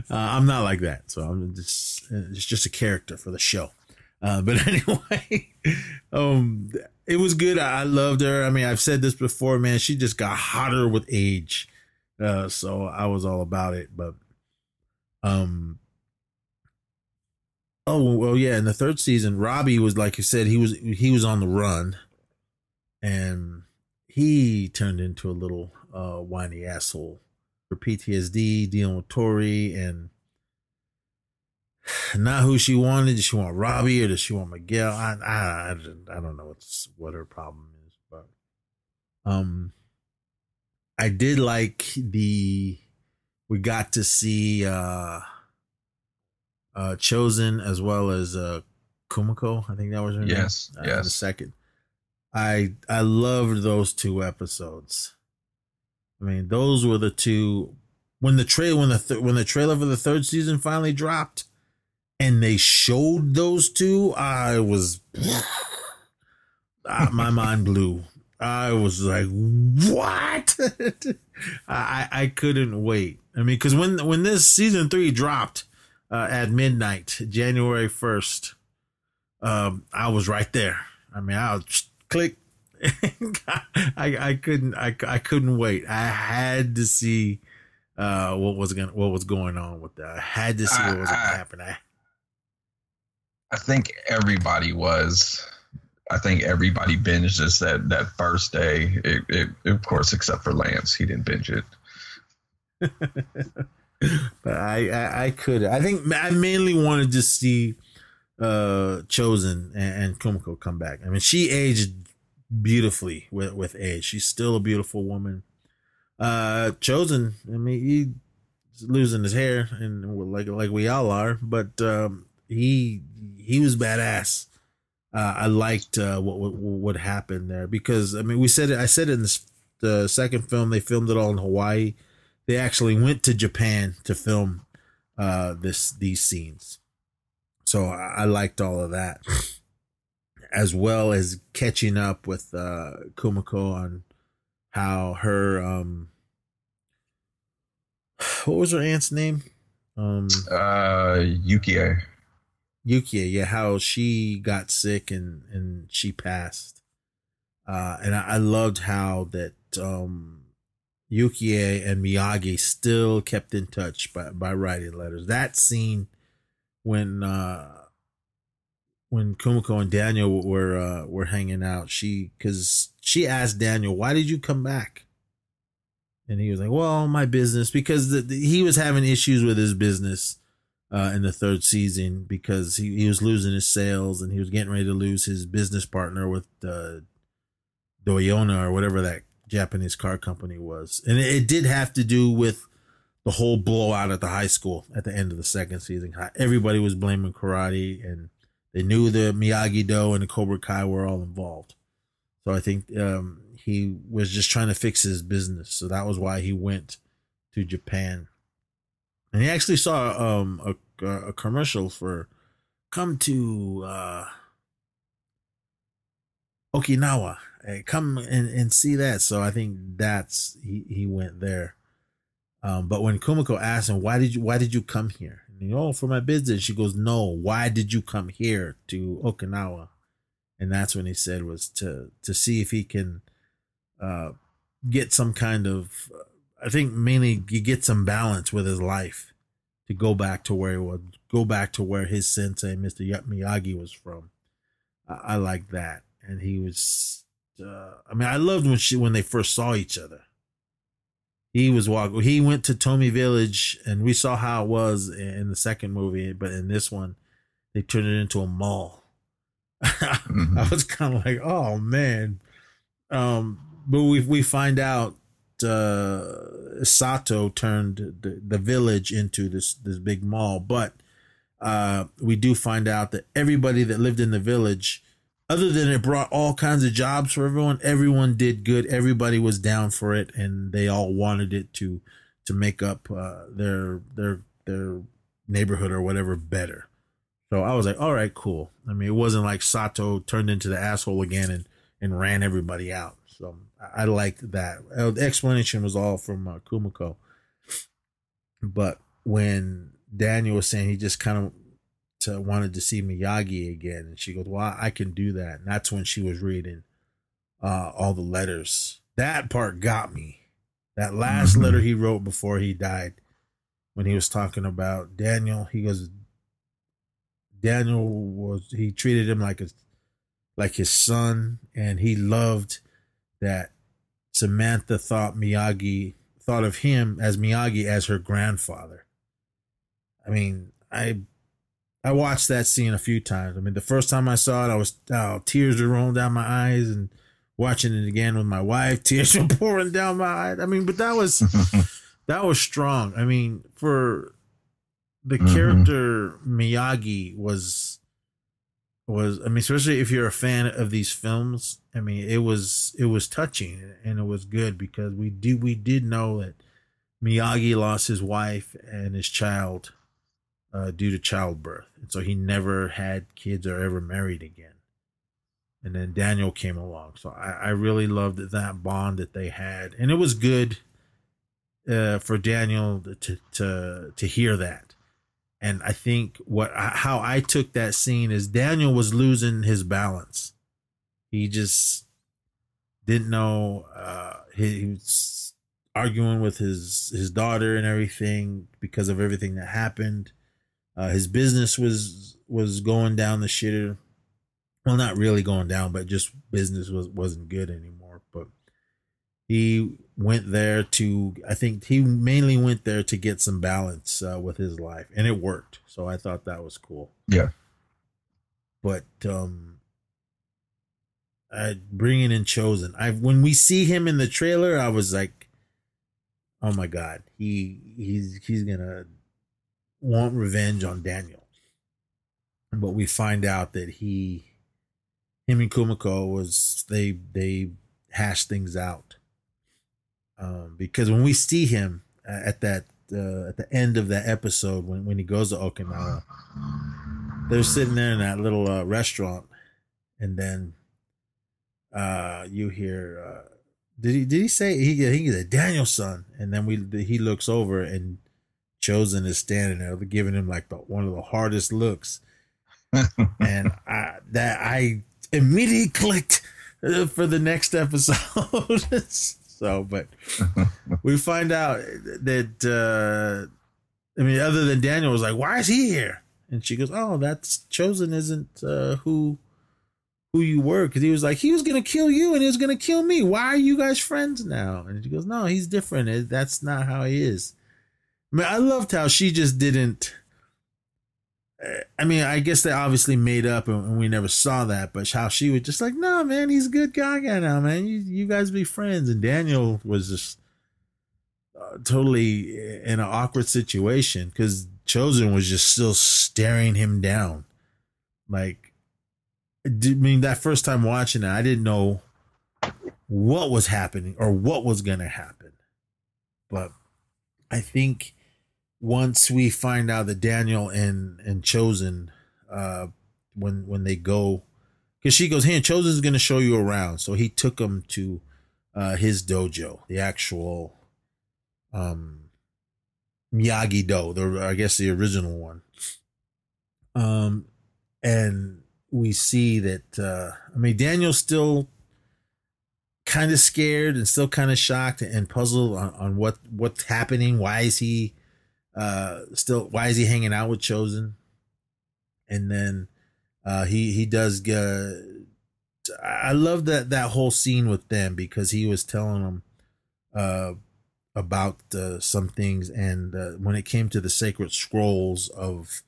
I'm not like that. So I'm just it's just a character for the show. Uh, but anyway, um, it was good. I I loved her. I mean, I've said this before, man. She just got hotter with age. Uh, so I was all about it. But um, oh well, yeah. In the third season, Robbie was like you said, he was he was on the run, and he turned into a little uh, whiny asshole for PTSD, dealing with Tori, and not who she wanted. Did she want Robbie or does she want Miguel? I I, I, don't- know what's what her problem is, but um, I did like the we got to see uh uh Chozen as well as uh Kumiko. I think that was her Yes, name. Uh, in the second. I I loved those two episodes. I mean, those were the two when the trail when the th- when the trailer for the third season finally dropped, and they showed those two. I was Ah, my mind blew. I was like, "What?" I I couldn't wait. I mean, because when when this season three dropped uh, at midnight, January first, um, I was right there. I mean, I was click. I I couldn't I, I couldn't wait. I had to see uh what was going what was going on with that. I had to see what was going to I- I- happen. I, I think everybody was. I think everybody binged this that that first day. It, it, of course, except for Lance, he didn't binge it. but I, I I could I think I mainly wanted to see uh Chozen and, and Kumiko come back. I mean, she aged beautifully with with age. She's still a beautiful woman. Uh, Chozen. I mean, he's losing his hair, and like like we all are. But um, he he was badass. Uh, I liked uh, what, what what happened there because I mean we said it. I said it in the second film. They filmed it all in Hawaii. They actually went to Japan to film uh, this these scenes. So I, I liked all of that, as well as catching up with uh, Kumiko on how her um, what was her aunt's name? Um, Uh, Yukie. Yukia, yeah, how she got sick and and she passed. Uh, and I, I loved how that um, Yukie and Miyagi still kept in touch by by writing letters. That scene when uh, when Kumiko and Daniel were uh, were hanging out, she because she asked Daniel, "Why did you come back?" And he was like, "Well, my business," because the, the- he was having issues with his business uh, in the third season because he, he was losing his sales and he was getting ready to lose his business partner with uh, Doyona or whatever that Japanese car company was. And it, it did have to do with the whole blowout at the high school at the end of the second season. Everybody was blaming karate and they knew the Miyagi Do and the Cobra Kai were all involved. So I think um, he was just trying to fix his business. So that was why he went to Japan. And he actually saw um a a commercial for come to uh Okinawa. Uh, come and, and see that. So I think that's he he went there. Um but when Kumiko asked him why did you why did you come here he, oh for my business she goes no why did you come here to Okinawa and that's when he said was to to see if he can uh, get some kind of I think mainly you get some balance with his life to go back to where he was, go back to where his sensei, Mr. Miyagi, was from. I, I like that, and he was. Uh, I mean, I loved when she when they first saw each other. He was walking. He went to Tomi Village, and we saw how it was in the second movie, but in this one, they turned it into a mall. Mm-hmm. I was kind of like, oh man. Um, but we we find out uh, Sato turned the, the village into this this big mall, but uh, we do find out that everybody that lived in the village, other than it brought all kinds of jobs for everyone, everyone did good. Everybody was down for it, and they all wanted it to to make up uh, their their their neighborhood or whatever better. So I was like, all right, cool. I mean, it wasn't like Sato turned into the asshole again and and ran everybody out. So I, liked that. Uh, the explanation was all from uh, Kumiko. But when Daniel was saying he just kind of to, wanted to see Miyagi again, and she goes, "Well, I can do that." And that's when she was reading uh, all the letters. That part got me. That last Mhm. letter he wrote before he died, when he was talking about Daniel, he goes, Daniel was he treated him like a like his son, and he loved that Samantha thought Miyagi thought of him as Miyagi as her grandfather. I mean, I I watched that scene a few times. I mean, the first time I saw it, I was oh, tears were rolling down my eyes, and watching it again with my wife, tears were pouring down my eyes. I mean, but that was that was strong. I mean, for the Mhm. character Miyagi was was I mean, especially if you're a fan of these films, I mean, it was it was touching and it was good because we do we did know that Miyagi lost his wife and his child uh, due to childbirth, and so he never had kids or ever married again. And then Daniel came along, so I, I really loved that bond that they had, and it was good uh, for Daniel to to to hear that. And I think what how I took that scene is Daniel was losing his balance. He just didn't know. Uh, he, he was arguing with his his daughter and everything because of everything that happened. Uh, his business was was going down the shitter. Well, not really going down, but just business was wasn't good anymore. But he went there to i think he mainly went there to get some balance uh, with his life and it worked so i thought that was cool Yeah. but um I, bringing in Chozen i when we see him in the trailer i was like oh my god he he's he's gonna want revenge on daniel. But we find out that he him and kumiko was they they hashed things out. Um, because when we see him uh, at that uh, at the end of that episode when, when he goes to Okinawa, they're sitting there in that little uh, restaurant, and then uh, you hear uh, did he did he say he he a Daniel son, and then we he looks over and Chozen is standing there giving him like the, one of the hardest looks, and I, that I immediately clicked uh, for the next episode. so, but we find out that uh I mean, other than Daniel was like, "Why is he here?" And she goes, "Oh, that's Chozen isn't uh, who who you were because he was like he was gonna kill you and he was gonna kill me. Why are you guys friends now?" And she goes, "No, he's different. That's not how he is." I mean, I loved how she just didn't. I mean, I guess they obviously made up, and we never saw that. But how she was just like, "No, man, he's a good guy guy now, man. You you guys be friends." And Daniel was just uh, totally in an awkward situation because Chozen was just still staring him down. Like, I mean, that first time watching it, I didn't know what was happening or what was gonna happen. But I think once we find out that Daniel and and Chozen, uh, when when they go, because she goes, "Hey, Chozen's gonna show you around," so he took him to uh, his dojo, the actual um Miyagi Do, the I guess the original one. Um, and we see that uh I mean Daniel's still kind of scared and still kind of shocked and puzzled on, on what what's happening. Why is he uh still why is he hanging out with Chozen? And then uh he he does uh I love that that whole scene with them because he was telling them uh about uh, some things and uh, when it came to the sacred scrolls of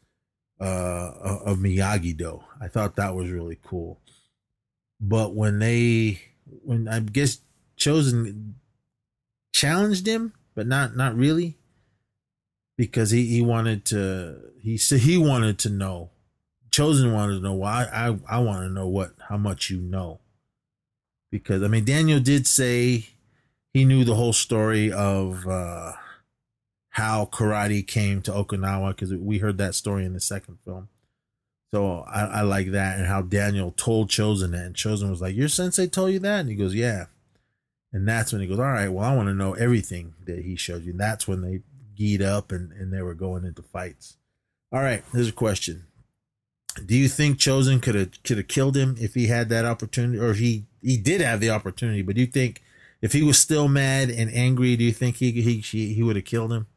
uh of Miyagi Do I thought that was really cool but when they when I guess Chozen challenged him but not not really because he he wanted to he said he wanted to know Chozen wanted to know why I I, I want to know what how much you know because I mean Daniel did say he knew the whole story of uh how karate came to Okinawa because we heard that story in the second film. So I, I like that and how Daniel told Chozen that, and Chozen was like, "Your sensei told you that," and he goes, "Yeah." And that's when he goes, "All right, well, I want to know everything that he showed you." And that's when they geed up and and they were going into fights. All right, here's a question: Do you think Chozen could have could have killed him if he had that opportunity, or if he he did have the opportunity? But do you think if he was still mad and angry, do you think he he he, he would have killed him?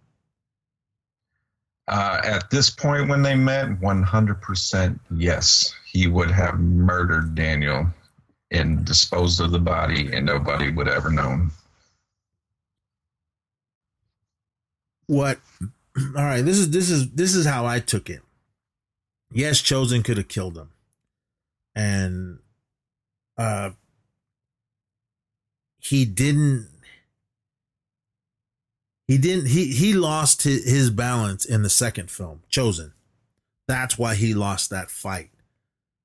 Uh, at this point, when they met, 100% yes, he would have murdered Daniel and disposed of the body, and nobody would ever know. What? All right, this is this is this is how I took it. Yes, Chozen could have killed him, and uh, he didn't he didn't he he lost his, balance in the second film chozen that's why he lost that fight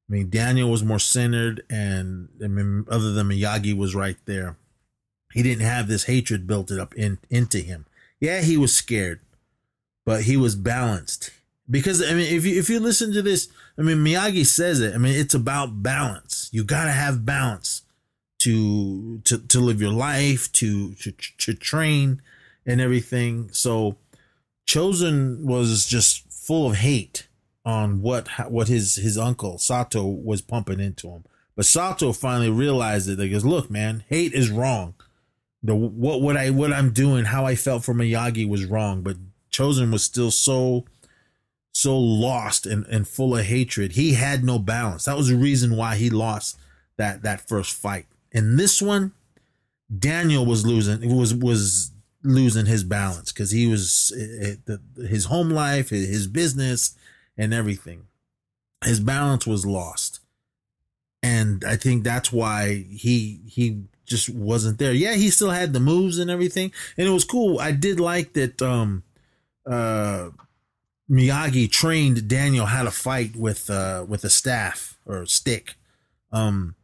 i mean daniel was more centered and i mean other than miyagi was right there he didn't have this hatred built up in into him yeah he was scared but he was balanced. Because i mean if you if you listen to this i mean miyagi says it. I mean it's about balance. You got to have balance to to to live your life to to to train and everything. So chozen was just full of hate on what what his his uncle sato was pumping into him. But sato finally realized it. He goes look man hate is wrong the what what i what i'm doing how i felt for miyagi was wrong but chozen was still so so lost and, and full of hatred. He had no balance. That was the reason why he lost that that first fight. In this one, Daniel was losing was was losing his balance because he was eh, eh, his home life, his business, and everything. His balance was lost, and I think that's why he he just wasn't there. Yeah, he still had the moves and everything, and it was cool. I did like that. Um, uh, Miyagi trained Daniel how to fight with uh with a staff or stick. Um,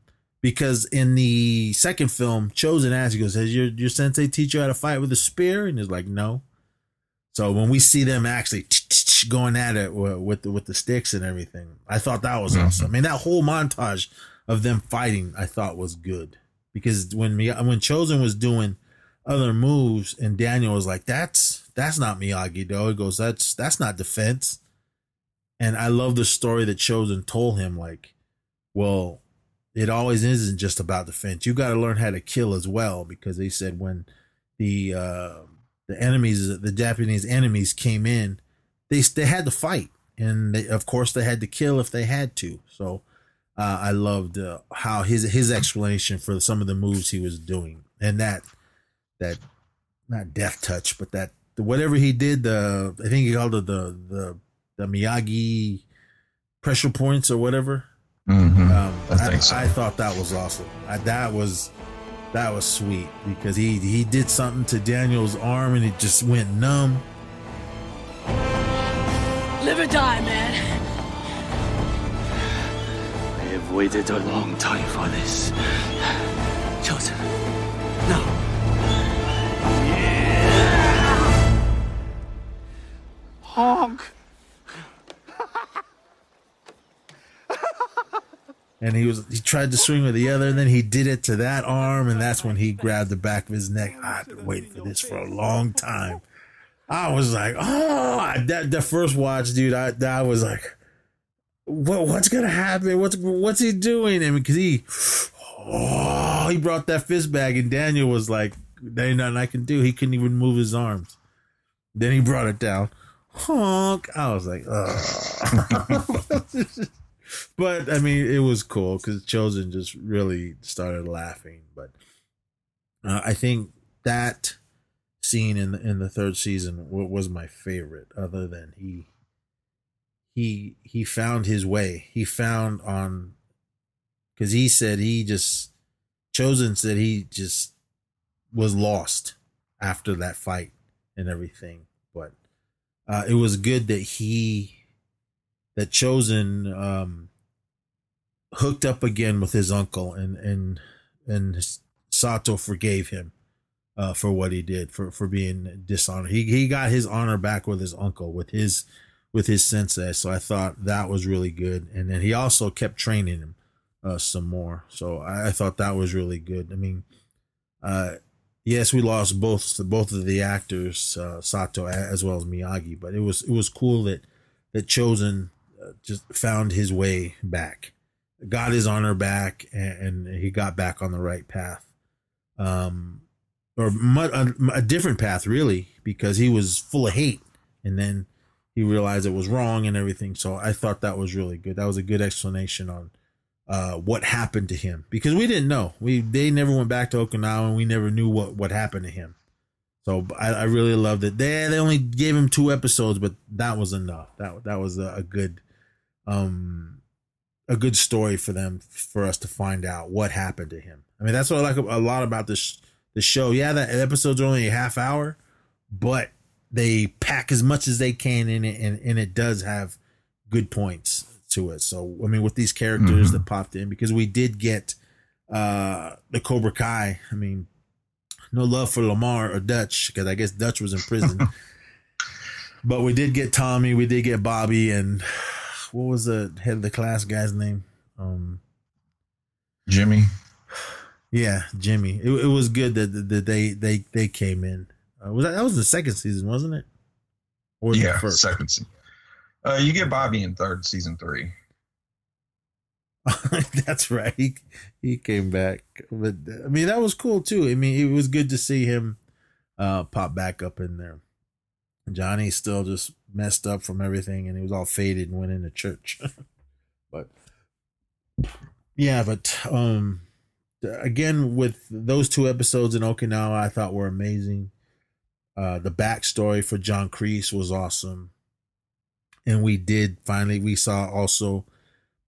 because in the second film, Chozen asks, he goes, "Has your your sensei teach you how to fight with a spear?" And he's like, "No." So when we see them actually going at it with the, with the sticks and everything, I thought that was awesome. I mean, that whole montage of them fighting, I thought was good because when me when Chozen was doing other moves and Daniel was like, "That's that's not Miyagi Do." He goes, "That's that's not defense." And I love the story that Chozen told him, like, well, it always isn't just about defense. You got to learn how to kill as well because they said when the uh, the enemies, the Japanese enemies came in, they they had to fight, and they, of course they had to kill if they had to. So uh, I loved uh, how his his explanation for some of the moves he was doing, and that that not death touch, but that whatever he did, the I think he called it the the the Miyagi pressure points or whatever Mm-hmm. um, I think so. I, thought that was awesome. I, that was that was sweet because he he did something to Daniel's arm and it just went numb. Live or die, man. Waited a long time for this. Chozen. No. Honk. And he was he tried to swing with the other, and then he did it to that arm, and that's when he grabbed the back of his neck. I've been waiting for this for a long time. I was like, oh, that the first watch, dude. I I was like, what what's gonna happen? What's what's he doing? And because he, oh, he brought that fist bag, and Daniel was like, "There ain't nothing I can do." He couldn't even move his arms. Then he brought it down. Honk! I was like, but I mean, it was cool because Chozen just really started laughing. But uh, I think that scene in the, in the third season was my favorite, other than he he he found his way. He found on because he said he just Chozen said he just was lost after that fight and everything. But uh, it was good that he that Chozen um, hooked up again with his uncle and and and Sato forgave him uh, for what he did for for being dishonored. He he got his honor back with his uncle with his with his sensei. So I thought that was really good. And then he also kept training him uh, some more. So I, I, thought that was really good. I mean, uh, yes, we lost both both of the actors, uh, Sato as well as Miyagi, but it was it was cool that that Chozen uh, just found his way back, got his honor back, and, and he got back on the right path. Um, or a, a different path really because he was full of hate and then he realized it was wrong and everything. So I thought that was really good. That was a good explanation on uh, what happened to him because we didn't know. We they never went back to Okinawa and we never knew what what happened to him. So I, I really loved it. They they only gave him two episodes, but that was enough. That that was a, a good um a good story for them for us to find out what happened to him. I mean, that's what I like a lot about this the show. Yeah, that episode's only a half hour, but they pack as much as they can in it, and, and it does have good points to it. So I mean, with these characters mm-hmm. that popped in, because we did get uh the Cobra Kai. I mean, no love for Lamar or Dutch because I guess Dutch was in prison. but we did get Tommy, we did get Bobby, and what was the head of the class guy's name? Um, Jimmy. Yeah, Jimmy. It, it was good that, that they they they came in. Uh, was that, that was the second season, wasn't it? Or yeah, second season. Uh, you get Bobby in third season three. That's right. He, he came back, but I mean that was cool too. I mean it was good to see him uh, pop back up in there. Johnny still just messed up from everything, and he was all faded and went into church. but yeah, but um, again with those two episodes in Okinawa, I thought were amazing. Uh, the backstory for John Kreese was awesome, and we did finally we saw also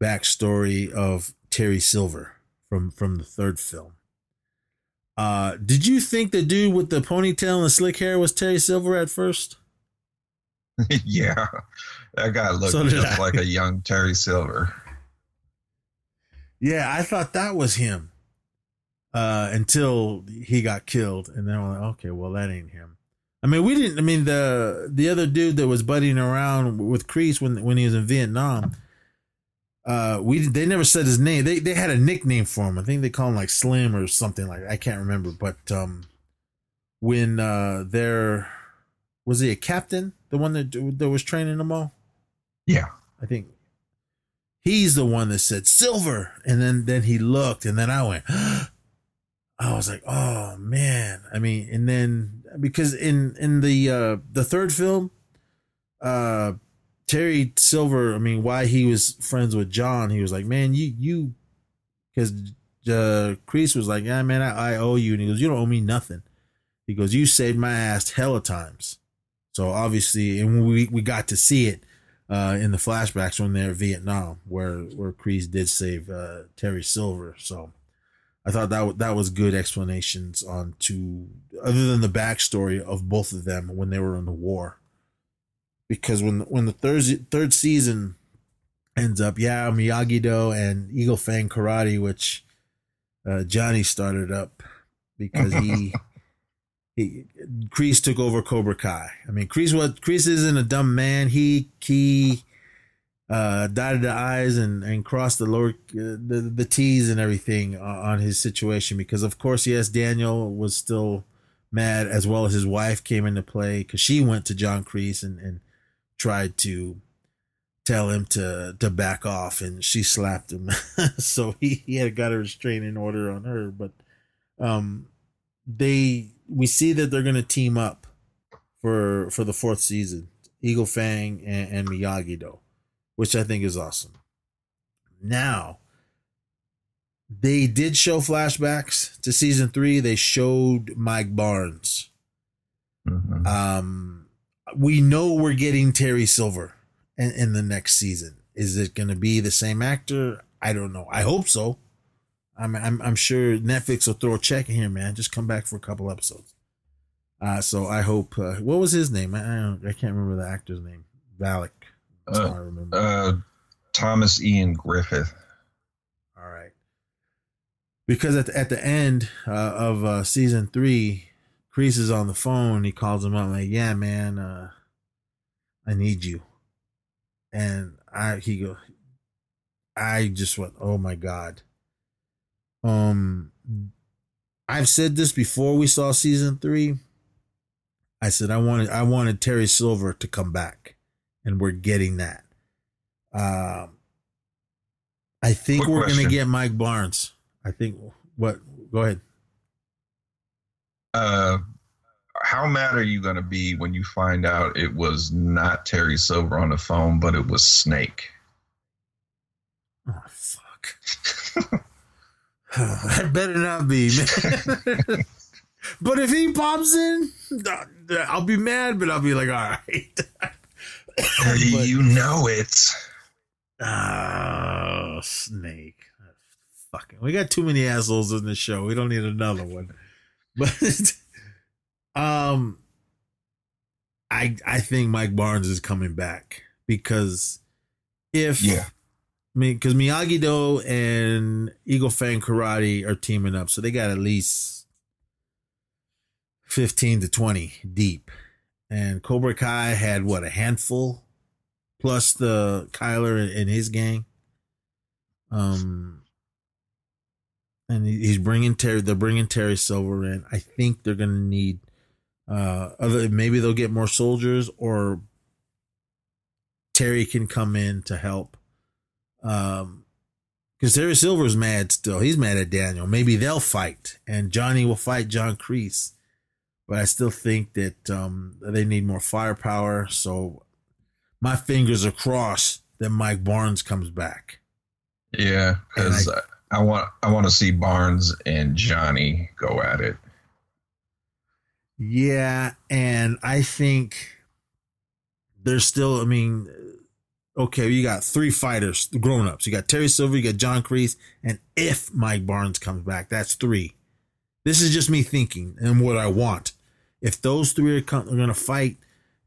backstory of Terry Silver from from the third film. Uh, did you think the dude with the ponytail and the slick hair was Terry Silver at first? yeah, that guy looked so just I. like a young Terry Silver. Yeah, I thought that was him uh, until he got killed, and then I'm like, okay, well that ain't him. I mean, we didn't. I mean, the the other dude that was buddying around with Kreese when when he was in Vietnam, uh, we they never said his name. They they had a nickname for him. I think they call him like Slim or something like. I can't remember. But um, when uh, there was he a captain, the one that that was training them all. Yeah, I think he's the one that said silver, and then then he looked, and then I went. I was like, oh man. I mean, and then because in in the uh the third film, uh Terry Silver, I mean, why he was friends with John, he was like, man, you you because uh was like, yeah, man, I, I owe you, and he goes, you don't owe me nothing. He goes, you saved my ass hella times. So obviously, and we we got to see it uh, in the flashbacks when they're Vietnam, where where Kreese did save uh, Terry Silver. So I thought that that was good explanations on to other than the backstory of both of them when they were in the war. Because when when the third third season ends up, yeah, Miyagi Do and Eagle Fang Karate, which uh, Johnny started up because he he Kreese took over Cobra Kai. I mean, Kreese was Kreese isn't a dumb man. He he uh, dotted the I's and, and crossed the lower uh, the, the T's and everything on his situation because of course yes Daniel was still mad as well as his wife came into play because she went to John Kreese and, and tried to tell him to to back off, and she slapped him. so he he had got a restraining order on her, but um, they we see that they're gonna team up for for the fourth season, Eagle Fang and, and Miyagi Do, which I think is awesome. Now they did show flashbacks to season three. They showed Mike Barnes. Mhm. Um, we know we're getting Terry Silver in, in the next season. Is it going to be the same actor? I don't know. I hope so. I'm, I'm I'm sure Netflix will throw a check in here, man. Just come back for a couple episodes. Uh, so I hope. Uh, what was his name? I I, I can't remember the actor's name. Valak. That's all I remember. Uh, Thomas Ian Griffith. All right. Because at the, at the end uh, of uh, season three, Kreese is on the phone. He calls him up like, "Yeah, man, uh, I need you." And I he go, I just went, "Oh my god." Um, I've said this before we saw season three. I said I wanted I wanted Terry Silver to come back, and we're getting that. Um, I think Quick we're gonna get Mike Barnes. I think what? Go ahead. Uh, how mad are you going to be when you find out it was not Terry Silver on the phone, but it was Snake? Oh fuck! that better not be, man. but if he pops in, I'll be mad, but I'll be like, all right. But- you know it. Oh, snake. Fucking. We got too many assholes in the show. We don't need another one. But um I I think Mike Barnes is coming back because if Yeah. I mean, because Miyagi Do and Eagle Fang Karate are teaming up, so they got at least fifteen to twenty deep. And Cobra Kai had what a handful, plus the Kyler and, his gang. Um, and he's bringing Terry. They're bringing Terry Silver in. I think they're gonna need uh other. Maybe they'll get more soldiers, or Terry can come in to help. Um, because Terry Silver's mad still. He's mad at Daniel. Maybe they'll fight, and Johnny will fight John Kreese. But I still think that um they need more firepower. So my fingers are crossed that Mike Barnes comes back. Yeah, because And I, want I want to see Barnes and Johnny go at it. Yeah, and I think there's still. I mean, okay, you got three fighters, grown ups. You got Terry Silver, you got John Kreese, and if Mike Barnes comes back, that's three. This is just me thinking and what I want. If those three are, are going to fight,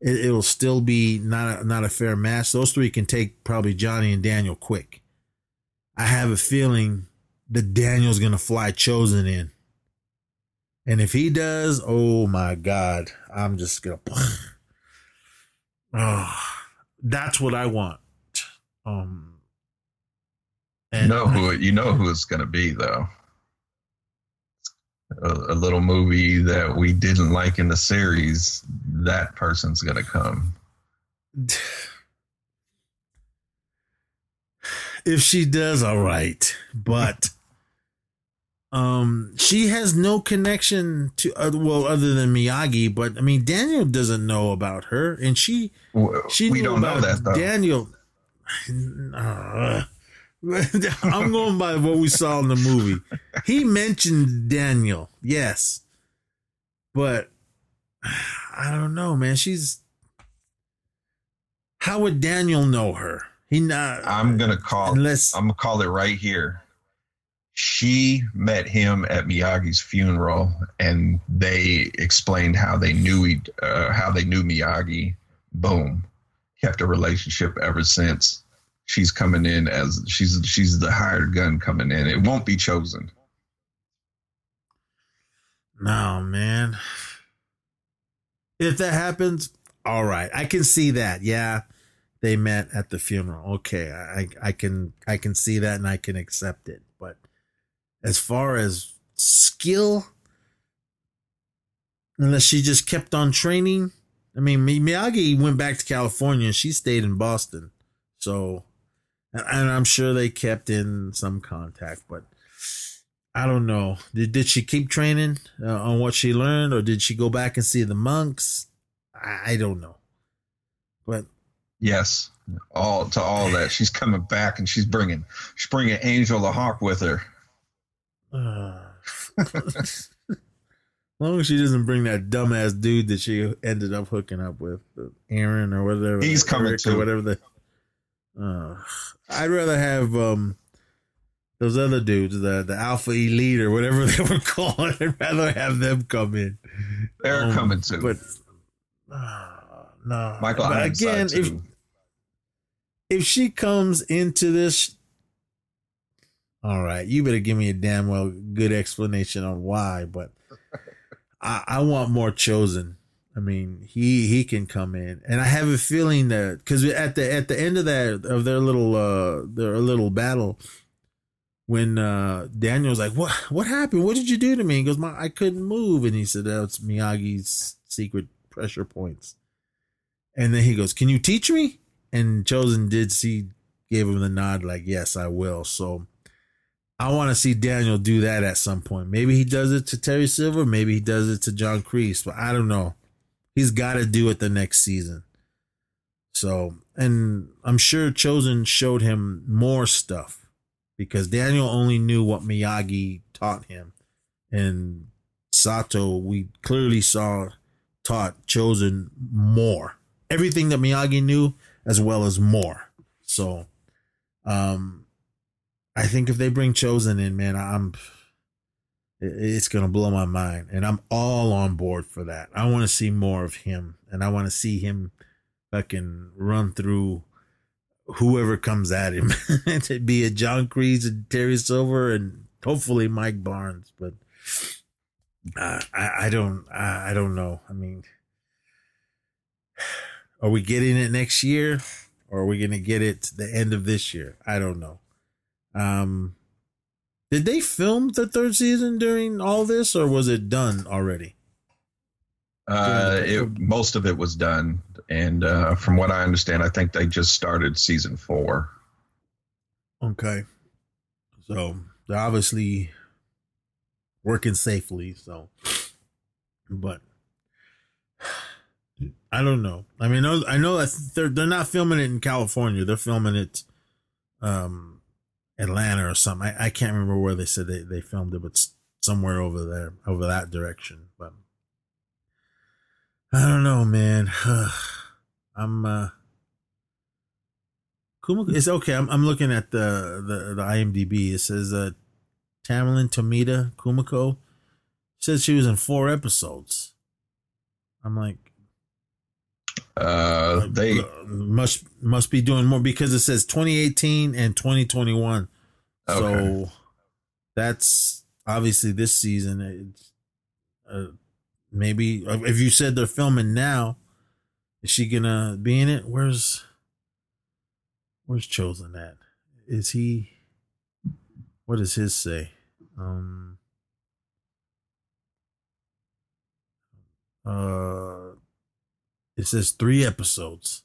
it, it'll still be not a, not a fair match. Those three can take probably Johnny and Daniel quick. I have a feeling that Daniel's going to fly Chozen in. And if he does, oh my God, I'm just gonna. Oh, that's what I want. Um, You know who you know who it's going to be though. A, a little movie that we didn't like in the series. That person's to come. if she does, all right, but um, she has no connection to uh, well, other than Miyagi. But I mean, Daniel doesn't know about her, and she W- she we don't know that though. Daniel. Uh, I'm going by what we saw in the movie. He mentioned Daniel, yes, but I don't know, man. She's how would Daniel know her? He not. I'm gonna call. Unless- I'm gonna call it right here. She met him at Miyagi's funeral, and they explained how they knew he, uh, how they knew Miyagi. Boom, kept a relationship ever since. She's coming in as she's she's the hired gun coming in. It won't be Chozen. No, man. If that happens, all right. I can see that. Yeah. They met at the funeral. Okay. I I can I can see that and I can accept it. But as far as skill, unless she just kept on training. I mean, Mi- Miyagi went back to California and she stayed in Boston. So, and, I'm sure they kept in some contact, but I don't know. Did did she keep training uh, on what she learned, or did she go back and see the monks? I, I don't know. But Yes, all to all that. She's coming back and she's bringing she's bringing Angel the Hawk with her. uh, as long as she doesn't bring that dumbass dude that she ended up hooking up with, uh, Aaron or whatever. He's coming Eric too. or whatever the. Uh, I'd rather have um those other dudes, the the Alpha Elite or whatever they were called. I'd rather have them come in. They're Um, coming too. But uh, no, Michael But Ironside, again, if too. if she comes into this, all right, you better give me a damn well good explanation on why. But I, I want more Chozen. I mean, he he can come in, and I have a feeling that because at the at the end of that of their little uh their little battle, when uh Daniel's like, "What what happened? What did you do to me?" He goes, "My I couldn't move," and he said, "That's Miyagi's secret pressure points." And then he goes, "Can you teach me?" And Chozen did see, gave him the nod, like, "Yes, I will." So I want to see Daniel do that at some point. Maybe he does it to Terry Silver, maybe he does it to John Kreese, but I don't know. He's got to do it the next season. So, and I'm sure Chozen showed him more stuff because Daniel only knew what Miyagi taught him. And Sato, we clearly saw taught Chozen more. Everything that Miyagi knew, as well as more. So, um, I think if they bring Chozen in, man, I'm it- it's gonna blow my mind, and I'm all on board for that. I want to see more of him, and I want to see him fucking run through whoever comes at him, to be it John Kreese and Terry Silver, and hopefully Mike Barnes. But uh, I, I don't, I, I don't know. I mean, are we getting it next year, or are we gonna get it the end of this year? I don't know. Um, did they film the third season during all this, or was it done already? Uh, it, most of it was done, and uh, from what I understand, I think they just started season four. Okay. So they're obviously working safely. So, but I don't know. I mean, I know- I know that they're they're not filming it in California. They're filming it, um, Atlanta or something. I, I can't remember where they said they, they filmed it, but somewhere over there, over that direction. But I don't know, man. I'm uh it's okay. I'm I'm looking at the the, the IMDb. It says uh Tamlyn Tomita Kumiko says she was in four episodes. I'm like, Uh, they must must be doing more because it says 2018 and 2021. Okay. So that's obviously this season. It's, uh, maybe if you said they're filming now, is she gonna be in it? Where's Where's Chozen at? Is he? What does his say? Um. Uh, it says three episodes.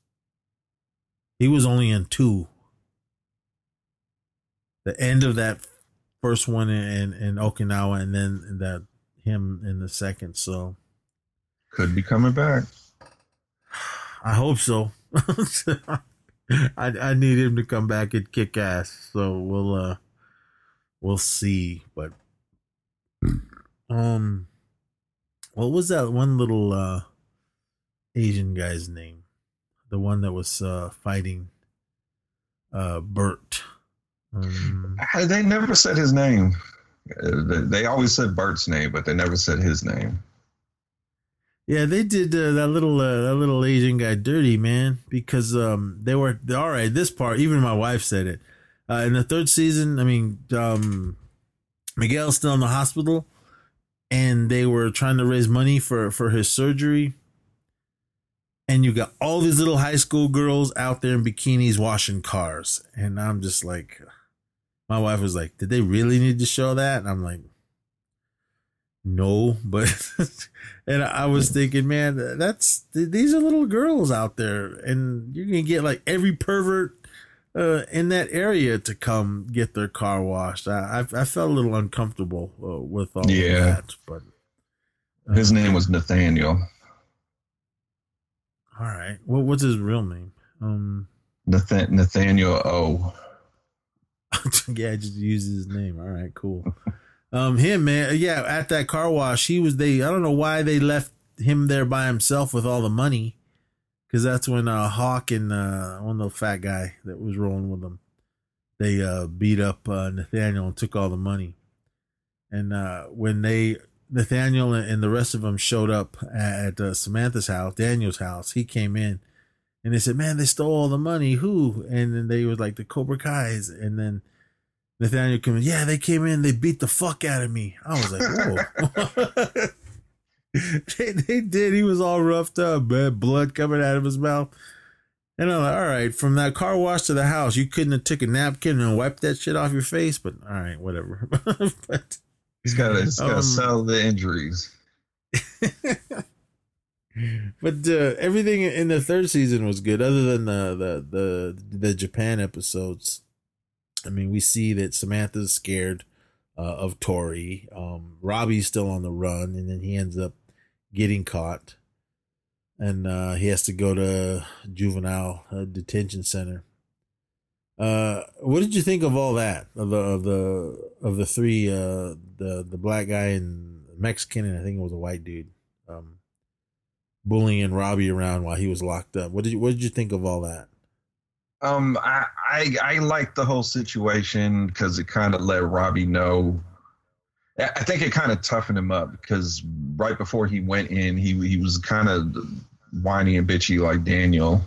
He was only in two. The end of that first one in in Okinawa, and then that him in the second. So could be coming back. I hope so. I I need him to come back and kick ass. So we'll uh we'll see. But um what was that one little uh Asian guy's name? The one that was uh fighting uh Bert. Um, They never said his name. They- They always said Bert's name, but they never said his name. Yeah, they did uh, that little uh, that little Asian guy dirty, man, because um they were all right. This part, even my wife said it. Uh, in the third season, I mean, um Miguel's still in the hospital, and they were trying to raise money for for his surgery. And you got all these little high school girls out there in bikinis washing cars, and I'm just like, my wife was like, "Did they really need to show that?" And I'm like, no, but and I was thinking, man, that's these are little girls out there, and you're gonna get like every pervert uh, in that area to come get their car washed. I I, I felt a little uncomfortable uh, with all Yeah. of that, but His name was Nathaniel. All right. What what's his real name? Um, Nathan- Nathaniel O. yeah, I just use his name. All right, cool. Um, him man, yeah, at that car wash, he was they. I don't know why they left him there by himself with all the money, because that's when uh Hawk and uh one the fat guy that was rolling with them, they uh beat up uh, Nathaniel and took all the money, and uh when they Nathaniel and the rest of them showed up at uh, Samantha's house, Daniel's house, he came in. And they said, "Man, they stole all the money. Who?" And then they were like the Cobra Kai's. And then Nathaniel came in. Yeah, they came in. They beat the fuck out of me. I was like, "Whoa!" they, they did. He was all roughed up, man. Blood coming out of his mouth. And I'm like, "All right." From that car wash to the house, you couldn't have took a napkin and wiped that shit off your face. But all right, whatever. but He's got to, he's got to Um, sell the injuries. but uh, everything in the third season was good, other than the the the the Japan episodes. I mean, we see that Samantha's scared uh, of Tori. Um, Robbie's still on the run, and then he ends up getting caught, and uh, he has to go to juvenile uh, detention center. Uh, what did you think of all that of the of the of the three uh the the black guy and Mexican and I think it was a white dude um bullying Robbie around while he was locked up. What did you what did you think of all that? Um, I I, I like the whole situation because it kind of let Robbie know. I think it kind of toughened him up because right before he went in, he he was kind of whiny and bitchy like Daniel,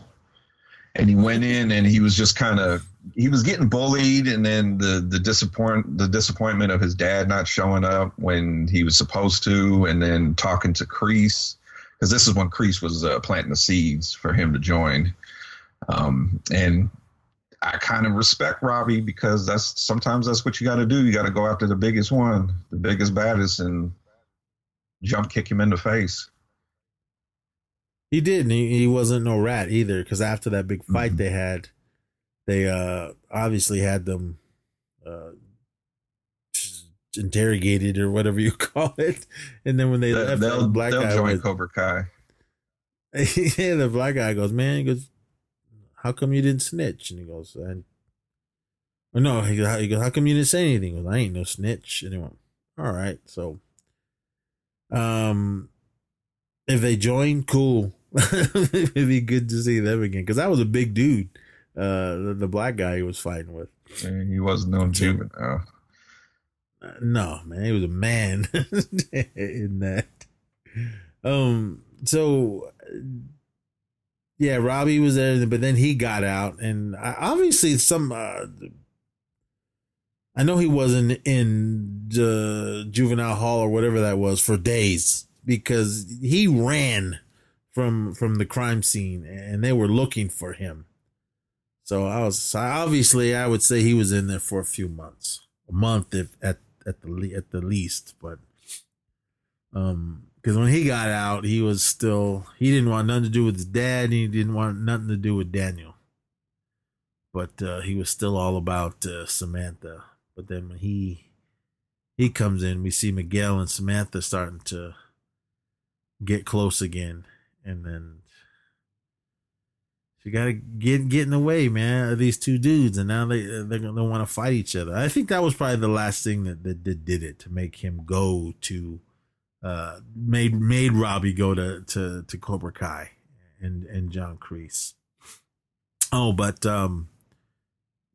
and he went in and he was just kind of he was getting bullied, and then the the disappoint the disappointment of his dad not showing up when he was supposed to, and then talking to Kreese because this is when Kreese was uh, planting the seeds for him to join. Um, and I kind of respect Robbie because that's sometimes that's what you got to do. You got to go after the biggest one, the biggest, baddest, and jump kick him in the face. He did, and he, he wasn't no rat either. Because after that big fight Mhm. they had, they uh obviously had them uh interrogated or whatever you call it. And then when they They, left, will the black they'll guy join was, Cobra Kai. yeah, the black guy goes, man, he goes, how come you didn't snitch? And he goes, and oh, no, he goes, how, he goes, how come you didn't say anything? He goes, I ain't no snitch. And he went, all right, so, um, if they join, cool. It'd be good to see them again because that was a big dude. Uh, the, the black guy he was fighting with. And he wasn't no juvenile. Uh, no, man, he was a man in that. Um, so yeah, Robbie was there, but then he got out, and I, obviously some. Uh, I know he wasn't in the juvenile hall or whatever that was for days because he ran from from the crime scene, and they were looking for him. So I was so obviously I would say he was in there for a few months, a month if at at the at the least, but um because when he got out, he was still he didn't want nothing to do with his dad, and he didn't want nothing to do with Daniel, but uh, he was still all about uh, Samantha. But then when he he comes in, we see Miguel and Samantha starting to get close again, and then you got to get get in the way, man, of these two dudes, and now they they're gonna want to fight each other. I think that was probably the last thing that, that, that did it to make him go to, uh, made made Robbie go to to to Cobra Kai, and and John Kreese. Oh, but um,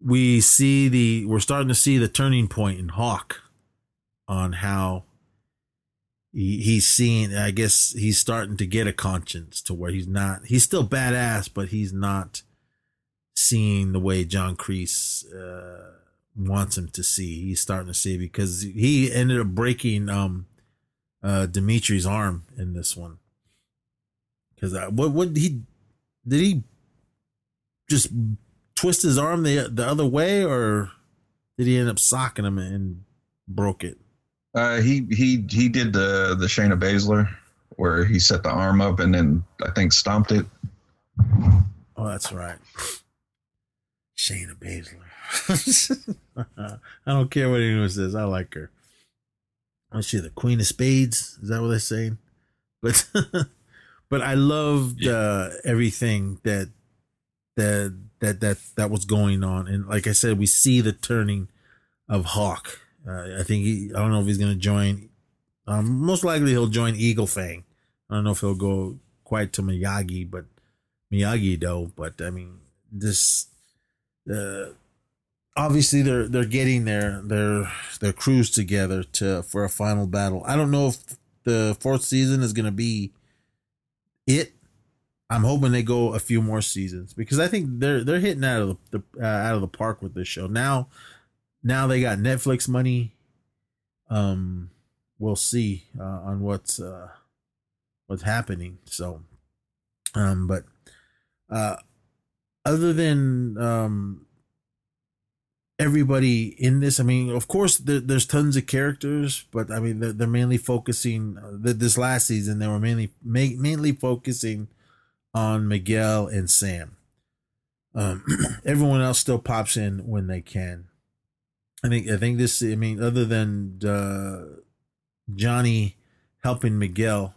we see the we're starting to see the turning point in Hawk, on how he, he's seeing i guess he's starting to get a conscience to where he's not he's still badass but he's not seeing the way john kreese uh, wants him to see. He's starting to see because he ended up breaking um uh Demetri's arm in this one. Because what what he did he just twist his arm the the other way or did he end up socking him and broke it Uh, he he he did the the Shayna Baszler where he set the arm up and then I think stomped it. Oh, that's right. Shayna Baszler. I don't care what anyone says. I like her. Oh, she the Queen of Spades. Is that what they're saying? But but I loved uh, everything that that that that that was going on, and like I said, we see the turning of Hawk. Uh, I think he. I don't know if he's going to join. Um, most likely he'll join Eagle Fang. I don't know if he'll go quite to Miyagi, but Miyagi though. But I mean, this. Uh, obviously they're they're getting their their their crews together to for a final battle. I don't know if the fourth season is going to be it. I'm hoping they go a few more seasons because I think they're they're hitting out of the, the uh, out of the park with this show. Now, now they got Netflix money. Um, we'll see uh, on what's uh, what's happening. So, um, but uh, other than um everybody in this. I mean, of course, there, there's tons of characters, but I mean, they're, they're mainly focusing. Uh, this last season, they were mainly ma- mainly focusing on Miguel and Sam. Um, everyone else still pops in when they can. I think. I think this. I mean, other than uh, Johnny helping Miguel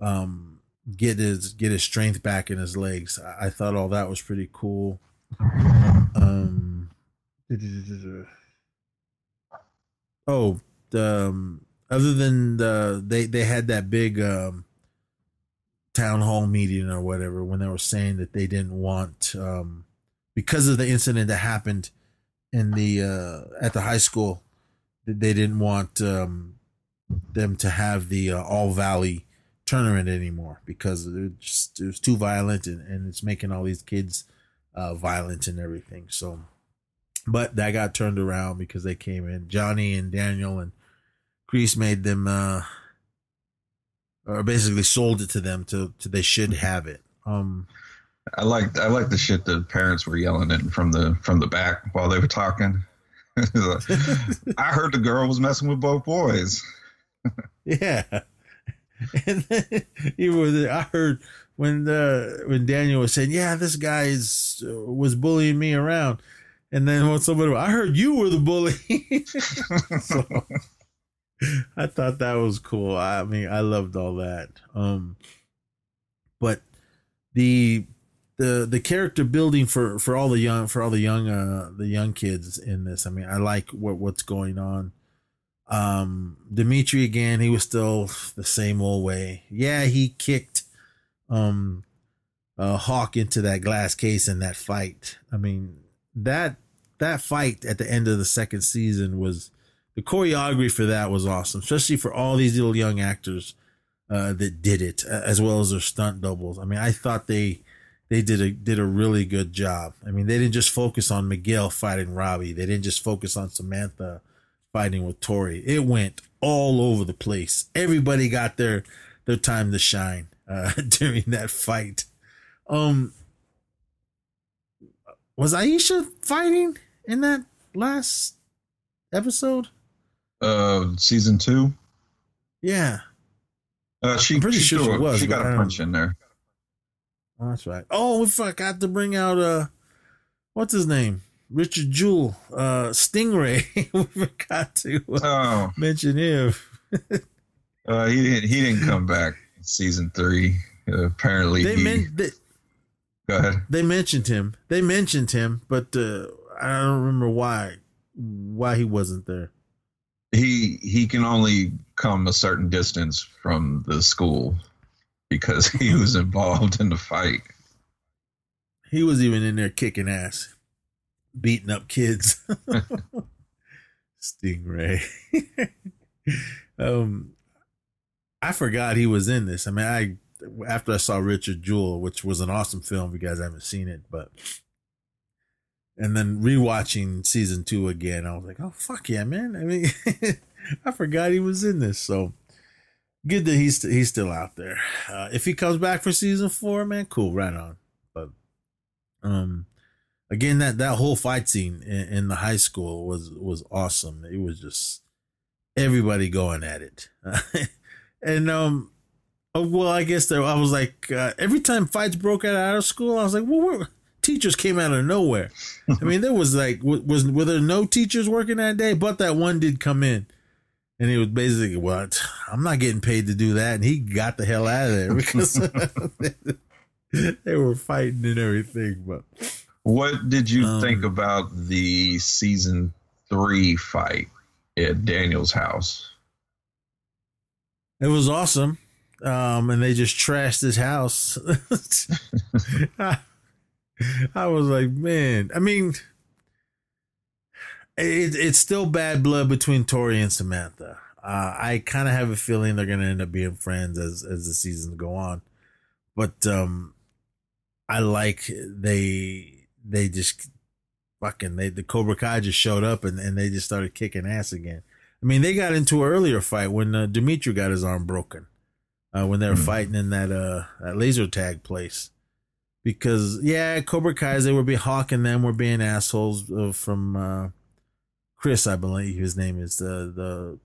um, get his get his strength back in his legs, I, I thought all that was pretty cool. Um, Oh, um, other than the they they had that big um, town hall meeting or whatever when they were saying that they didn't want um, because of the incident that happened in the uh, at the high school they didn't want um, them to have the uh, all valley tournament anymore because it, just, it was too violent and, and it's making all these kids uh, violent and everything so but that got turned around because they came in. Johnny and Daniel and Kreese made them, uh, or basically sold it to them to, to they should have it. Um, I like I like the shit that parents were yelling at from the from the back while they were talking. I heard the girl was messing with both boys. yeah, and then. I heard when the when Daniel was saying, "Yeah, this guy uh, was bullying me around," And then when somebody, I heard you were the bully. so I thought that was cool. I mean, I loved all that. Um, but the the the character building for for all the young for all the young uh the young kids in this. I mean, I like what what's going on. Um, Demetri again, he was still the same old way. Yeah, he kicked um uh Hawk into that glass case in that fight. I mean, that that fight at the end of the second season was the choreography for that was awesome, especially for all these little young actors uh, that did it, as well as their stunt doubles. I mean, I thought they they did a did a really good job. I mean, they didn't just focus on Miguel fighting Robbie. They didn't just focus on Samantha fighting with Tori. It went all over the place. Everybody got their their time to shine uh, during that fight. Um, was Aisha fighting in that last episode? Uh, season two. Yeah. Uh, she, I'm pretty she sure she was, She got a punch in there. Oh, that's right. Oh, we forgot to bring out uh, what's his name? Richard Jewell, uh, Stingray. we forgot to uh, Oh, mention him. uh, he didn't. He didn't come back. in Season three. Uh, apparently, They he, men- they, go ahead. they mentioned him. They mentioned him, but uh, I don't remember why why he wasn't there. He he can only come a certain distance from the school because he was involved in the fight. He was even in there kicking ass, beating up kids. Stingray. um, I forgot he was in this. I mean, I after I saw Richard Jewell, which was an awesome film. If you guys haven't seen it, but and then rewatching season two again, I was like, oh fuck yeah, man! I mean, I forgot he was in this. So good that he's he's still out there. Uh, if he comes back for season four, man, cool, right on. But um, again, that that whole fight scene in, in the high school was was awesome. It was just everybody going at it, and um, oh, well, I guess there I was like uh, every time fights broke out out of school, I was like, well, teachers came out of nowhere. I mean, there was like was were there no teachers working that day? But that one did come in, and he was basically, "What? I'm not getting paid to do that." And he got the hell out of there because they were fighting and everything. But What did you Um, think about the season three fight at Daniel's house? It was awesome. Um, and they just trashed his house. I, I was like, man, I mean, it, it's still bad blood between Tori and Samantha. Uh, I kind of have a feeling they're going to end up being friends as, as the seasons go on. But, um, I like they, they just fucking, they, the Cobra Kai just showed up and, and they just started kicking ass again. I mean, they got into an earlier fight when uh, Demetri got his arm broken uh, when they were Mhm. fighting in that uh that laser tag place. Because yeah, Cobra Kai's they were be hawking them were being assholes uh, from uh, Chris, I believe his name is the the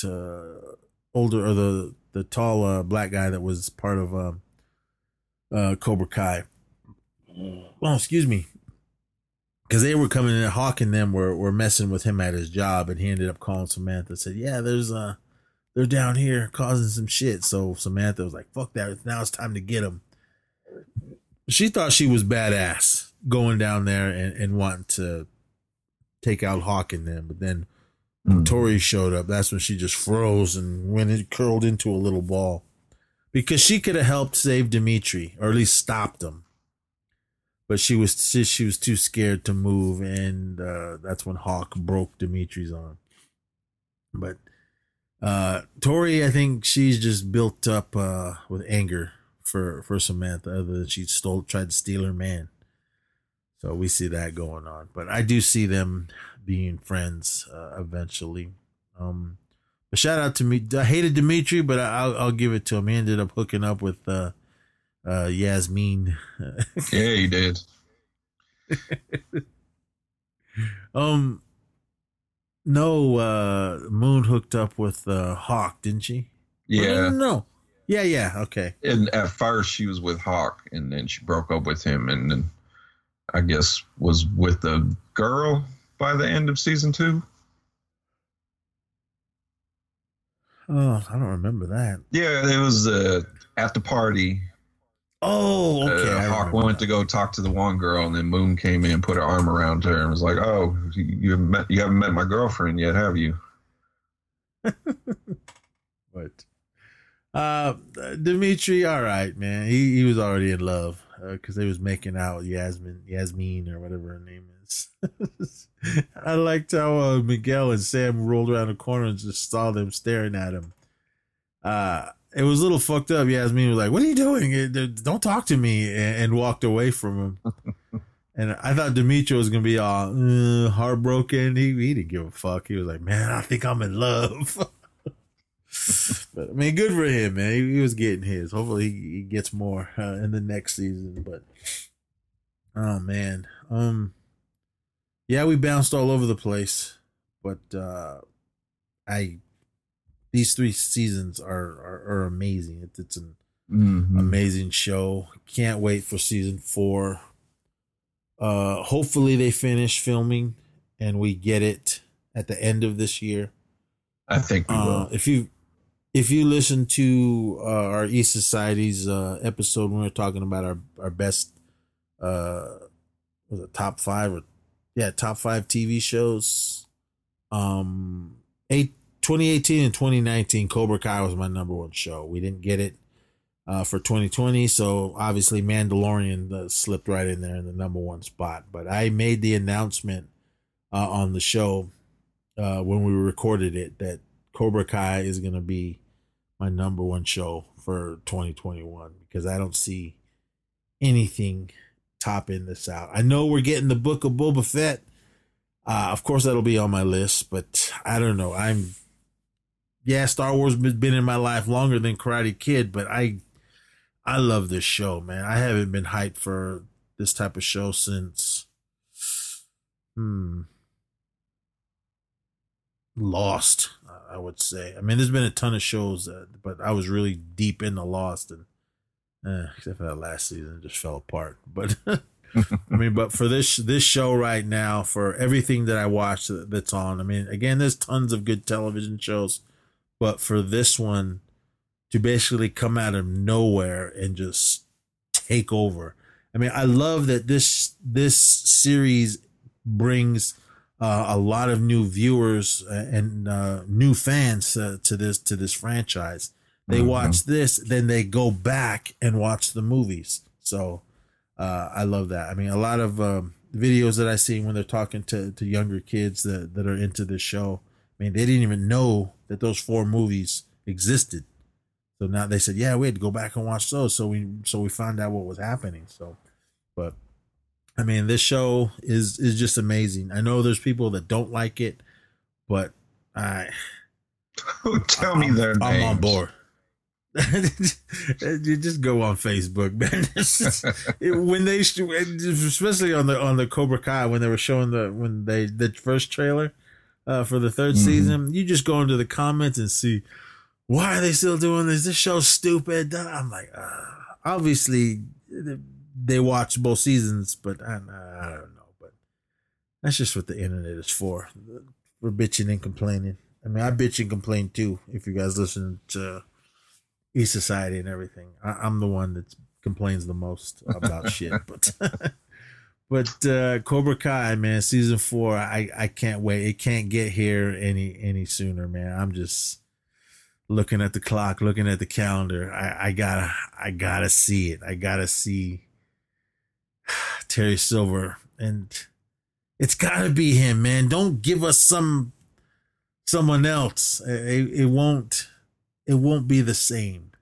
to older or the the tall uh, black guy that was part of um uh, Cobra Kai. Well, excuse me, because they were coming in Hawk and them were were messing with him at his job, and he ended up calling Samantha. Said, "Yeah, there's uh, they're down here causing some shit." So Samantha was like, "Fuck that! Now it's time to get them." She thought she was badass going down there and, and wanting to take out Hawk and them, but then Mm. Tori showed up. That's when she just froze and when it curled into a little ball. Because she could have helped save Demetri, or at least stopped him. But she was she, she was too scared to move, and uh, that's when Hawk broke Demetri's arm. But uh, Tori, I think she's just built up uh, with anger for for Samantha, other than she stole tried to steal her man. So we see that going on. But I do see them being friends uh, eventually. Um, but shout out to me. I hated Demetri, but I, I'll, I'll give it to him. He ended up hooking up with uh, uh, Yasmin. Yeah, he did. um, no, uh, Moon hooked up with uh, Hawk, didn't she? No, Yeah. no, no. Yeah, yeah. Okay. And at first she was with Hawk, and then she broke up with him, and then I guess was with the girl by the end of season two. Oh, I don't remember that. Yeah, it was uh, at the party. Oh, okay. uh, Hawk went to go talk to the one girl, and then Moon came in, put her arm around her, and was like, "Oh, you you haven't met, you haven't met my girlfriend yet, have you?" But uh Demetri, all right, man. He he was already in love because they was making out Yasmin, Yasmin or whatever her name is. I liked how uh, Miguel and Sam rolled around the corner and just saw them staring at him. Uh it was a little fucked up. Yasmin was like, "What are you doing? Uh, Don't talk to me," and, and walked away from him. and I thought Demetri was gonna be all uh, heartbroken. He he didn't give a fuck. He was like, "Man, I think I'm in love." but I mean, good for him, man. He, he was getting his. Hopefully, he, he gets more uh, in the next season. But oh man, um, yeah, we bounced all over the place, but uh I these three seasons are are, are amazing. It's it's an Mhm. amazing show. Can't wait for season four. Uh, hopefully they finish filming and we get it at the end of this year. I think we Uh, will. if you if you listen to uh, our East Society's uh, episode when we were talking about our our best uh was it top five or yeah top five TV shows um eight 2018 and 2019 Cobra Kai was my number one show. We didn't get it uh for 2020 so obviously Mandalorian uh, slipped right in there in the number one spot. But I made the announcement uh, on the show uh, when we recorded it that Cobra Kai is going to be my number one show for 2021 because I don't see anything topping this out. I know we're getting the book of Boba Fett. Uh, of course, that'll be on my list, but I don't know. I'm, yeah, Star Wars has been in my life longer than Karate Kid, but I, I love this show, man. I haven't been hyped for this type of show since, hmm, Lost, I would say. I mean, there's been a ton of shows, that, but I was really deep into Lost, and eh, except for that last season, it just fell apart. But I mean, but for this this show right now, for everything that I watched that's on, I mean, again, there's tons of good television shows, but for this one to basically come out of nowhere and just take over. I mean, I love that this this series brings uh, a lot of new viewers and uh, new fans uh, to this to this franchise. They Mhm. watch this, then they go back and watch the movies. So uh, I love that. I mean, a lot of um, videos that I see when they're talking to, to younger kids that, that are into this show, I mean, they didn't even know that those four movies existed. So now they said, yeah, we had to go back and watch those. So we so we found out what was happening. So, but I mean, this show is is just amazing. I know there's people that don't like it, but I Tell me their I'm names. on board. you just go on Facebook, man. Just- it- when they, especially on the on the Cobra Kai, when they were showing the when they the first trailer uh, for the 3rd Mhm. season, you just go into the comments and see why are they still doing this? This show's stupid. I'm like, uh, obviously they watched both seasons, but I, I don't know. But that's just what the internet is for. For bitching and complaining. I mean, I bitch and complain too. If you guys listen to E Society and everything, I, I'm the one that complains the most about shit. But but uh, Cobra Kai, man, season four, I I can't wait. It can't get here any any sooner, man. I'm just looking at the clock, looking at the calendar. I, I gotta I gotta see it. I gotta see Terry Silver and it's gotta be him, man. Don't give us some someone else. It, it won't it won't be the same.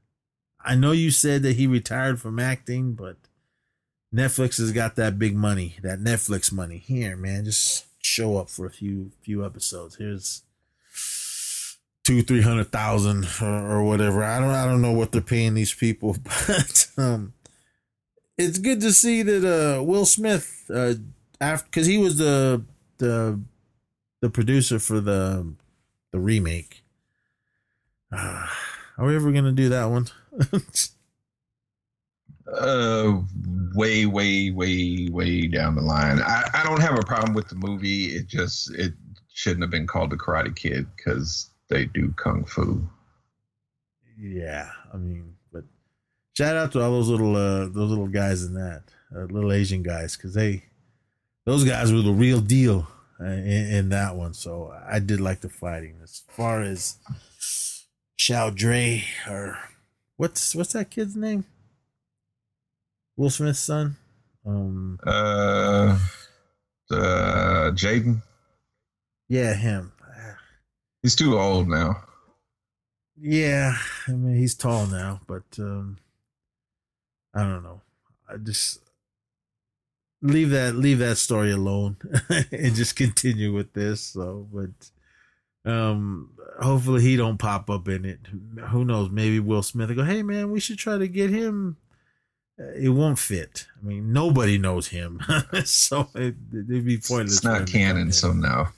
I know you said that he retired from acting, but Netflix has got that big money, that Netflix money. Here, man, just show up for a few few episodes. Here's two, three hundred thousand or, or whatever. I don't I don't know what they're paying these people, but um it's good to see that uh Will Smith uh after because he was the the the producer for the the remake. Uh, are we ever gonna do that one? Uh, way, way, way, way down the line. I, I don't have a problem with the movie. It just it shouldn't have been called the Karate Kid because they do kung fu. yeah, I mean, shout out to all those little uh those little guys in that uh, little Asian guys because they those guys were the real deal uh, in, in that one. So I did like the fighting. As far as Shao Dre or what's what's that kid's name? Will Smith's son. Um, Uh, uh, Jaden, yeah, him. he's too old now. Yeah, I mean he's tall now, but um I don't know. I just leave that leave that story alone and just continue with this. So, but um hopefully he don't pop up in it. Who knows? Maybe Will Smith will go, "Hey man, we should try to get him." Uh, It won't fit. I mean, nobody knows him, so it, it'd be pointless. It's not canon, so no.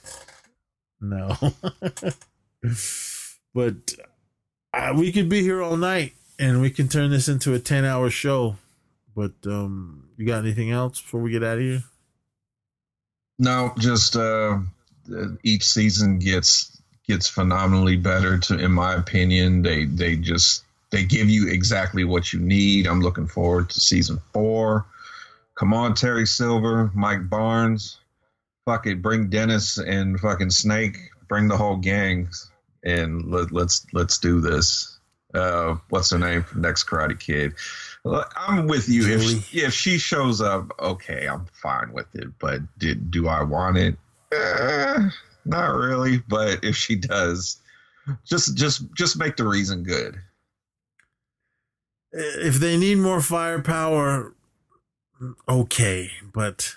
No. but uh, we could be here all night and we can turn this into a 10 hour show. But um you got anything else before we get out of here? No, just uh, each season gets gets phenomenally better. To in my opinion, they they just they give you exactly what you need. I'm looking forward to season four. Come on, Terry Silver, Mike Barnes, fuck it, bring Dennis and fucking Snake, bring the whole gang, and let, let's let's do this. Uh, what's her name Next Karate Kid? I'm with you. If she, if she shows up, okay, I'm fine with it. But did do I want it? Eh, not really. But if she does, just just just make the reason good. If they need more firepower, okay, but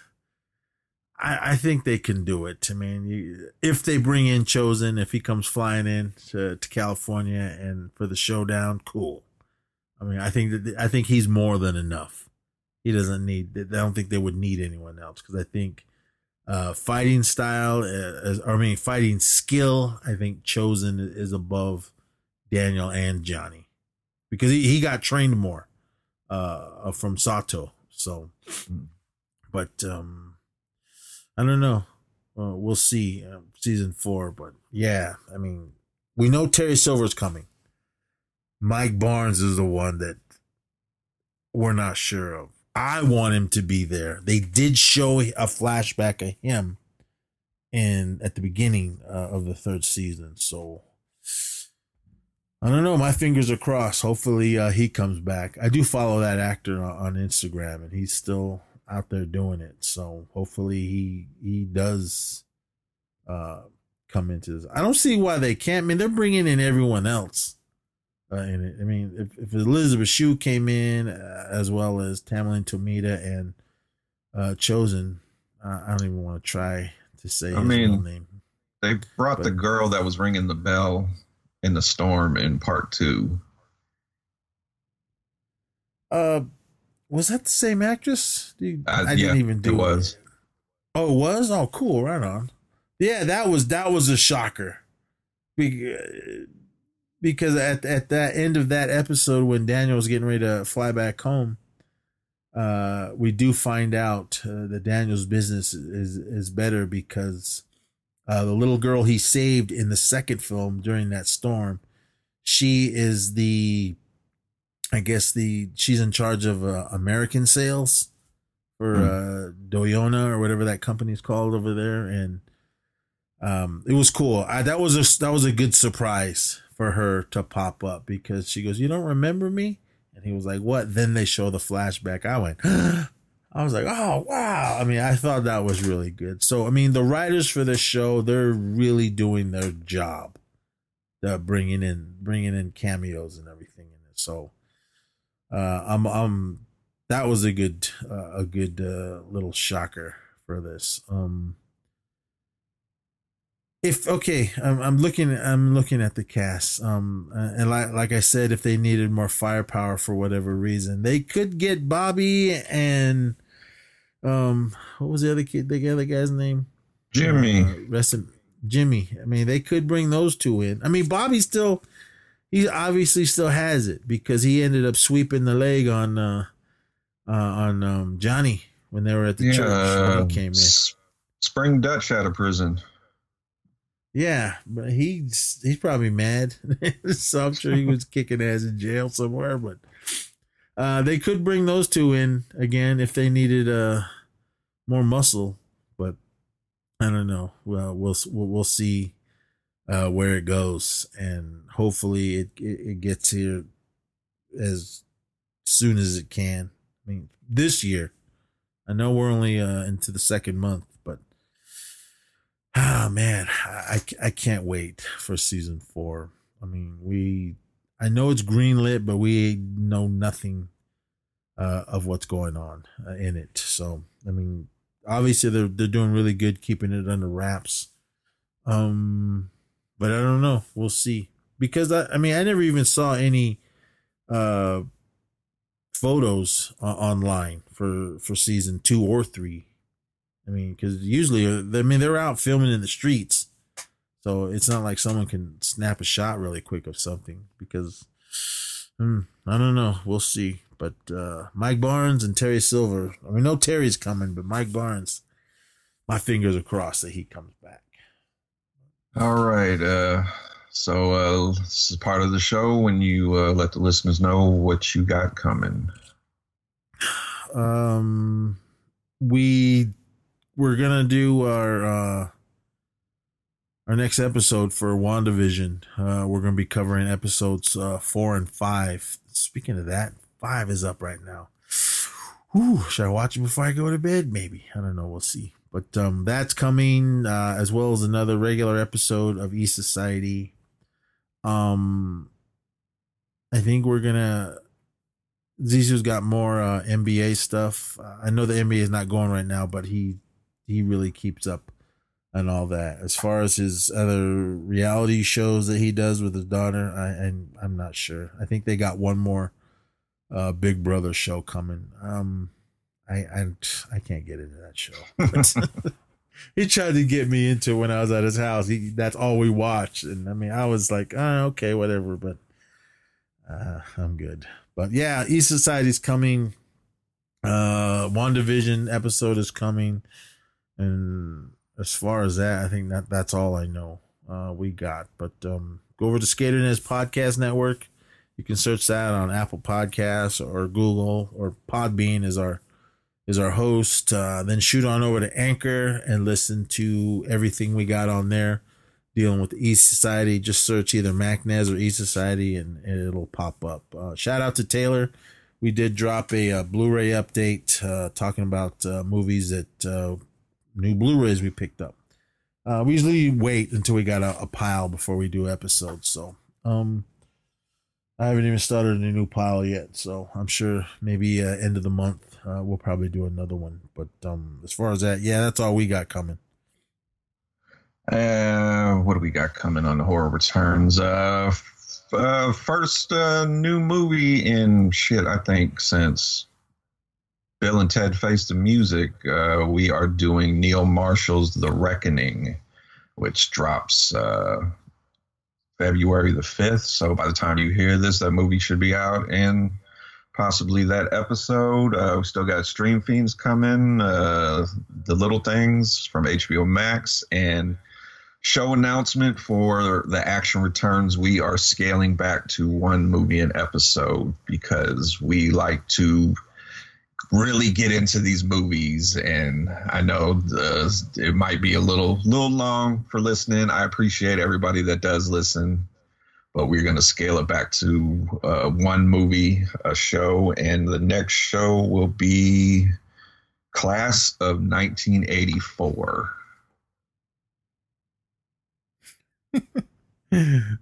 I, I think they can do it. I mean, you, if they bring in Chozen, if he comes flying in to, to California and for the showdown, cool. I mean, I think that I think he's more than enough. He doesn't need. I don't think they would need anyone else because I think uh, fighting style, uh, or I mean, fighting skill. I think Chozen is above Daniel and Johnny because he, he got trained more uh, from Sato. So, but um, I don't know. Uh, we'll see uh, season four, but yeah, I mean, we know Terry Silver's coming. Mike Barnes is the one that we're not sure of. I want him to be there. They did show a flashback of him in at the beginning uh, of the third season, so I don't know. My fingers are crossed. Hopefully, uh, he comes back. I do follow that actor on Instagram, and he's still out there doing it. So hopefully, he he does uh, come into this. I don't see why they can't. I mean, they're bringing in everyone else uh, in it. I mean, if, if Elizabeth Shue came in uh, as well as Tamlyn Tomita and uh, Chozen, I don't even want to try to say I his mean, real name. They brought the girl that was ringing the bell in the storm in part two. Uh, was that the same actress? Dude, Uh, I yeah, didn't even do it was. Oh, it was? Oh, cool. Right on. Yeah, that was that was a shocker. Because at at that end of that episode, when Daniel was getting ready to fly back home, uh, we do find out uh, that Daniel's business is is better because uh, the little girl he saved in the second film during that storm, she is the, I guess the she's in charge of uh, American sales for uh Doyona or whatever that company's called over there and um it was cool. I that was a that was a good surprise for her to pop up because she goes, "You don't remember me?" And he was like, "What?" Then they show the flashback. I went I was like, "Oh, wow." I mean, I thought that was really good. So, I mean, the writers for this show, they're really doing their job. They're bringing in bringing in cameos and everything in it. So, uh I'm I'm that was a good uh, a good uh, little shocker for this um if okay I'm, I'm looking i'm looking at the cast um and like like i said if they needed more firepower for whatever reason they could get bobby and um what was the other kid the other guy's name Jimmy. uh, rest in, Jimmy. I mean, they could bring those two in. I mean, Bobby still, he obviously still has it because he ended up sweeping the leg on, uh, uh on um Johnny when they were at the yeah, church when he came in. Spring Dutch out of prison. Yeah, but he's he's probably mad. so I'm sure he was kicking ass in jail somewhere. But uh, they could bring those two in again if they needed uh more muscle. But I don't know. Well, we'll we'll, we'll see uh, where it goes, and hopefully it, it it gets here as soon as it can. I mean, this year. I know we're only uh, into the second month, but ah man, I, I can't wait for season four. I mean, we I know it's greenlit, but we know nothing uh, of what's going on uh, in it. So I mean, obviously they're they're doing really good keeping it under wraps. Um, but I don't know. We'll see because I I mean I never even saw any uh photos uh, online for for season two or three. I mean, because usually, uh, I mean, they're out filming in the streets, so it's not like someone can snap a shot really quick of something. Because hmm, I don't know, we'll see. But uh Mike Barnes and Terry Silver, I mean, no Terry's coming, but Mike Barnes, my fingers are crossed that he comes back. All right. Uh, so uh, this is part of the show when you uh, let the listeners know what you got coming. um we we're gonna do our uh our next episode for WandaVision. Uh we're gonna be covering episodes uh four and five. Speaking of that, five is up right now. Whew, should I watch it before I go to bed? Maybe. I don't know, we'll see. But um that's coming, uh, as well as another regular episode of E Society. Um I think we're gonna Zizou's got more uh, NBA stuff. Uh, I know the NBA is not going right now, but he he really keeps up and all that. As far as his other reality shows that he does with his daughter, I and I'm not sure. I think they got one more uh, Big Brother show coming. Um, I I I can't get into that show. he tried to get me into when I was at his house. He that's all we watched, and I mean I was like, oh, okay, whatever, but uh, I'm good. But yeah, East Society's coming. Uh, WandaVision episode is coming, and as far as that, I think that that's all I know. Uh, we got, but um, go over to Skater Nez Podcast Network. You can search that on Apple Podcasts or Google or Podbean is our is our host. Uh, then shoot on over to Anchor and listen to everything we got on there dealing with the East Society. Just search either MacNez or East Society and, it'll pop up. Uh, shout out to Taylor. We did drop a, a Blu-ray update uh, talking about uh, movies that uh, new Blu-rays we picked up. Uh, we usually wait until we got a, a pile before we do episodes. So um, I haven't even started a new pile yet. So I'm sure maybe uh, end of the month we'll probably do another one. But um, as far as that, yeah, that's all we got coming. Uh, what do we got coming on the horror returns? Uh, f- uh first uh, new movie in shit. I think since Bill and Ted Face the Music, uh, we are doing Neil Marshall's The Reckoning, which drops uh, February the fifth. So by the time you hear this, that movie should be out and possibly that episode. Uh, we still got Stream Fiends coming, uh, The Little Things from HBO Max, and show announcement for the action returns. We are scaling back to one movie an episode because we like to really get into these movies and i know the, it might be a little little long for listening. I appreciate everybody that does listen but we're going to scale it back to uh, one movie a show and the next show will be class of 1984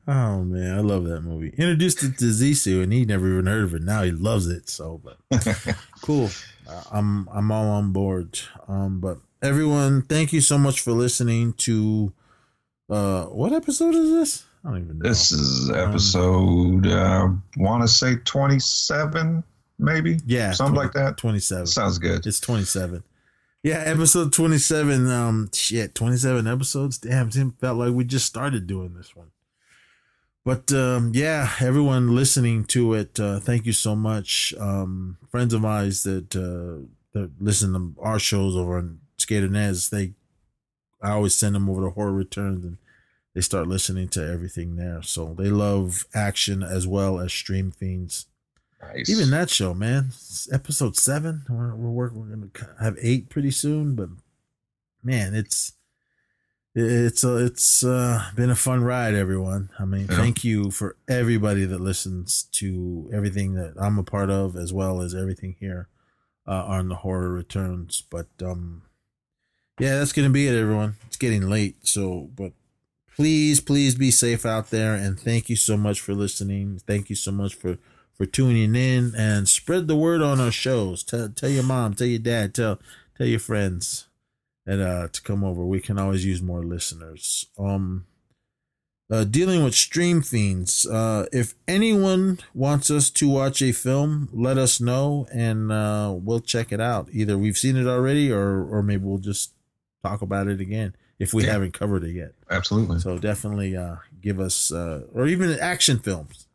oh man, I love that movie. Introduced it to Zisu, and he never even heard of it. Now he loves it. So, but cool. I'm I'm all on board. Um, but everyone, thank you so much for listening to. Uh, what episode is this? I don't even know. This is episode. Um, uh, want to say twenty seven, maybe. Yeah, something 20, like that. Twenty seven sounds good. It's twenty seven. Yeah, episode 27. Um, shit, 27 episodes. Damn, it felt like we just started doing this one. But um, yeah, everyone listening to it, uh, thank you so much. Um, friends of mine that uh, that listen to our shows over on Skater Nez, they I always send them over to Horror Returns and they start listening to everything there. So they love action as well as Stream Fiends. Nice. Even that show, man. It's episode seven. We're we're working. We're gonna have eight pretty soon, but man, it's it's uh, it's uh, been a fun ride, everyone. I mean, yeah. thank you for everybody that listens to everything that I'm a part of, as well as everything here uh, on the horror returns. But um, yeah, that's gonna be it, everyone. It's getting late, so but please, please be safe out there, and thank you so much for listening. Thank you so much for for tuning in and spread the word on our shows. Tell tell your mom, tell your dad, tell tell your friends and uh to come over. We can always use more listeners. Um uh, dealing with stream fiends. Uh, if anyone wants us to watch a film, let us know and uh, we'll check it out. Either we've seen it already, or or maybe we'll just talk about it again if we yeah. haven't covered it yet. Absolutely. So definitely uh, give us, uh, or even action films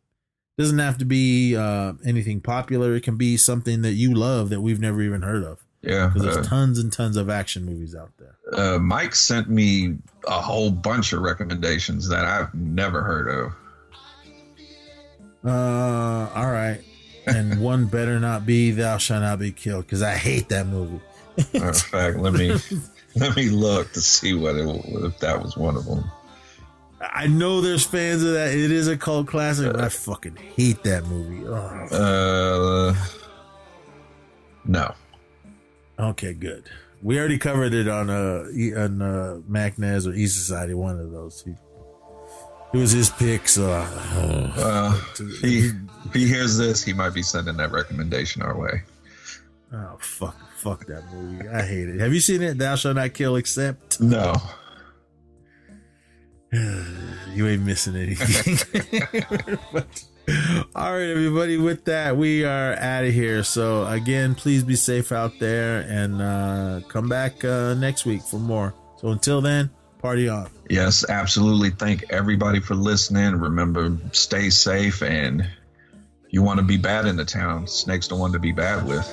doesn't have to be uh, anything popular. It can be something that you love that we've never even heard of. Yeah, because there's uh, tons and tons of action movies out there. Uh, Mike sent me a whole bunch of recommendations that I've never heard of. Uh, all right, and one better not be "Thou Shalt Not Be Killed" because I hate that movie. In fact, let me let me look to see what it, if that was one of them. I know there's fans of that. It is a cult classic, but I fucking hate that movie. Oh. Uh, no. Okay, good. We already covered it on uh on uh MacNez or E Society, one of those. He, it was his pick, so. Uh, uh, he, if he hears this, he might be sending that recommendation our way. Oh fuck! Fuck that movie. I hate it. Have you seen it? Thou shalt not kill, except. No. you ain't missing anything. but, all right, everybody. With that, we are out of here. So again, please be safe out there and uh, come back uh, next week for more. So until then, party on. Yes, absolutely. Thank everybody for listening. Remember, stay safe and you want to be bad in the town. Snake's the one to be bad with.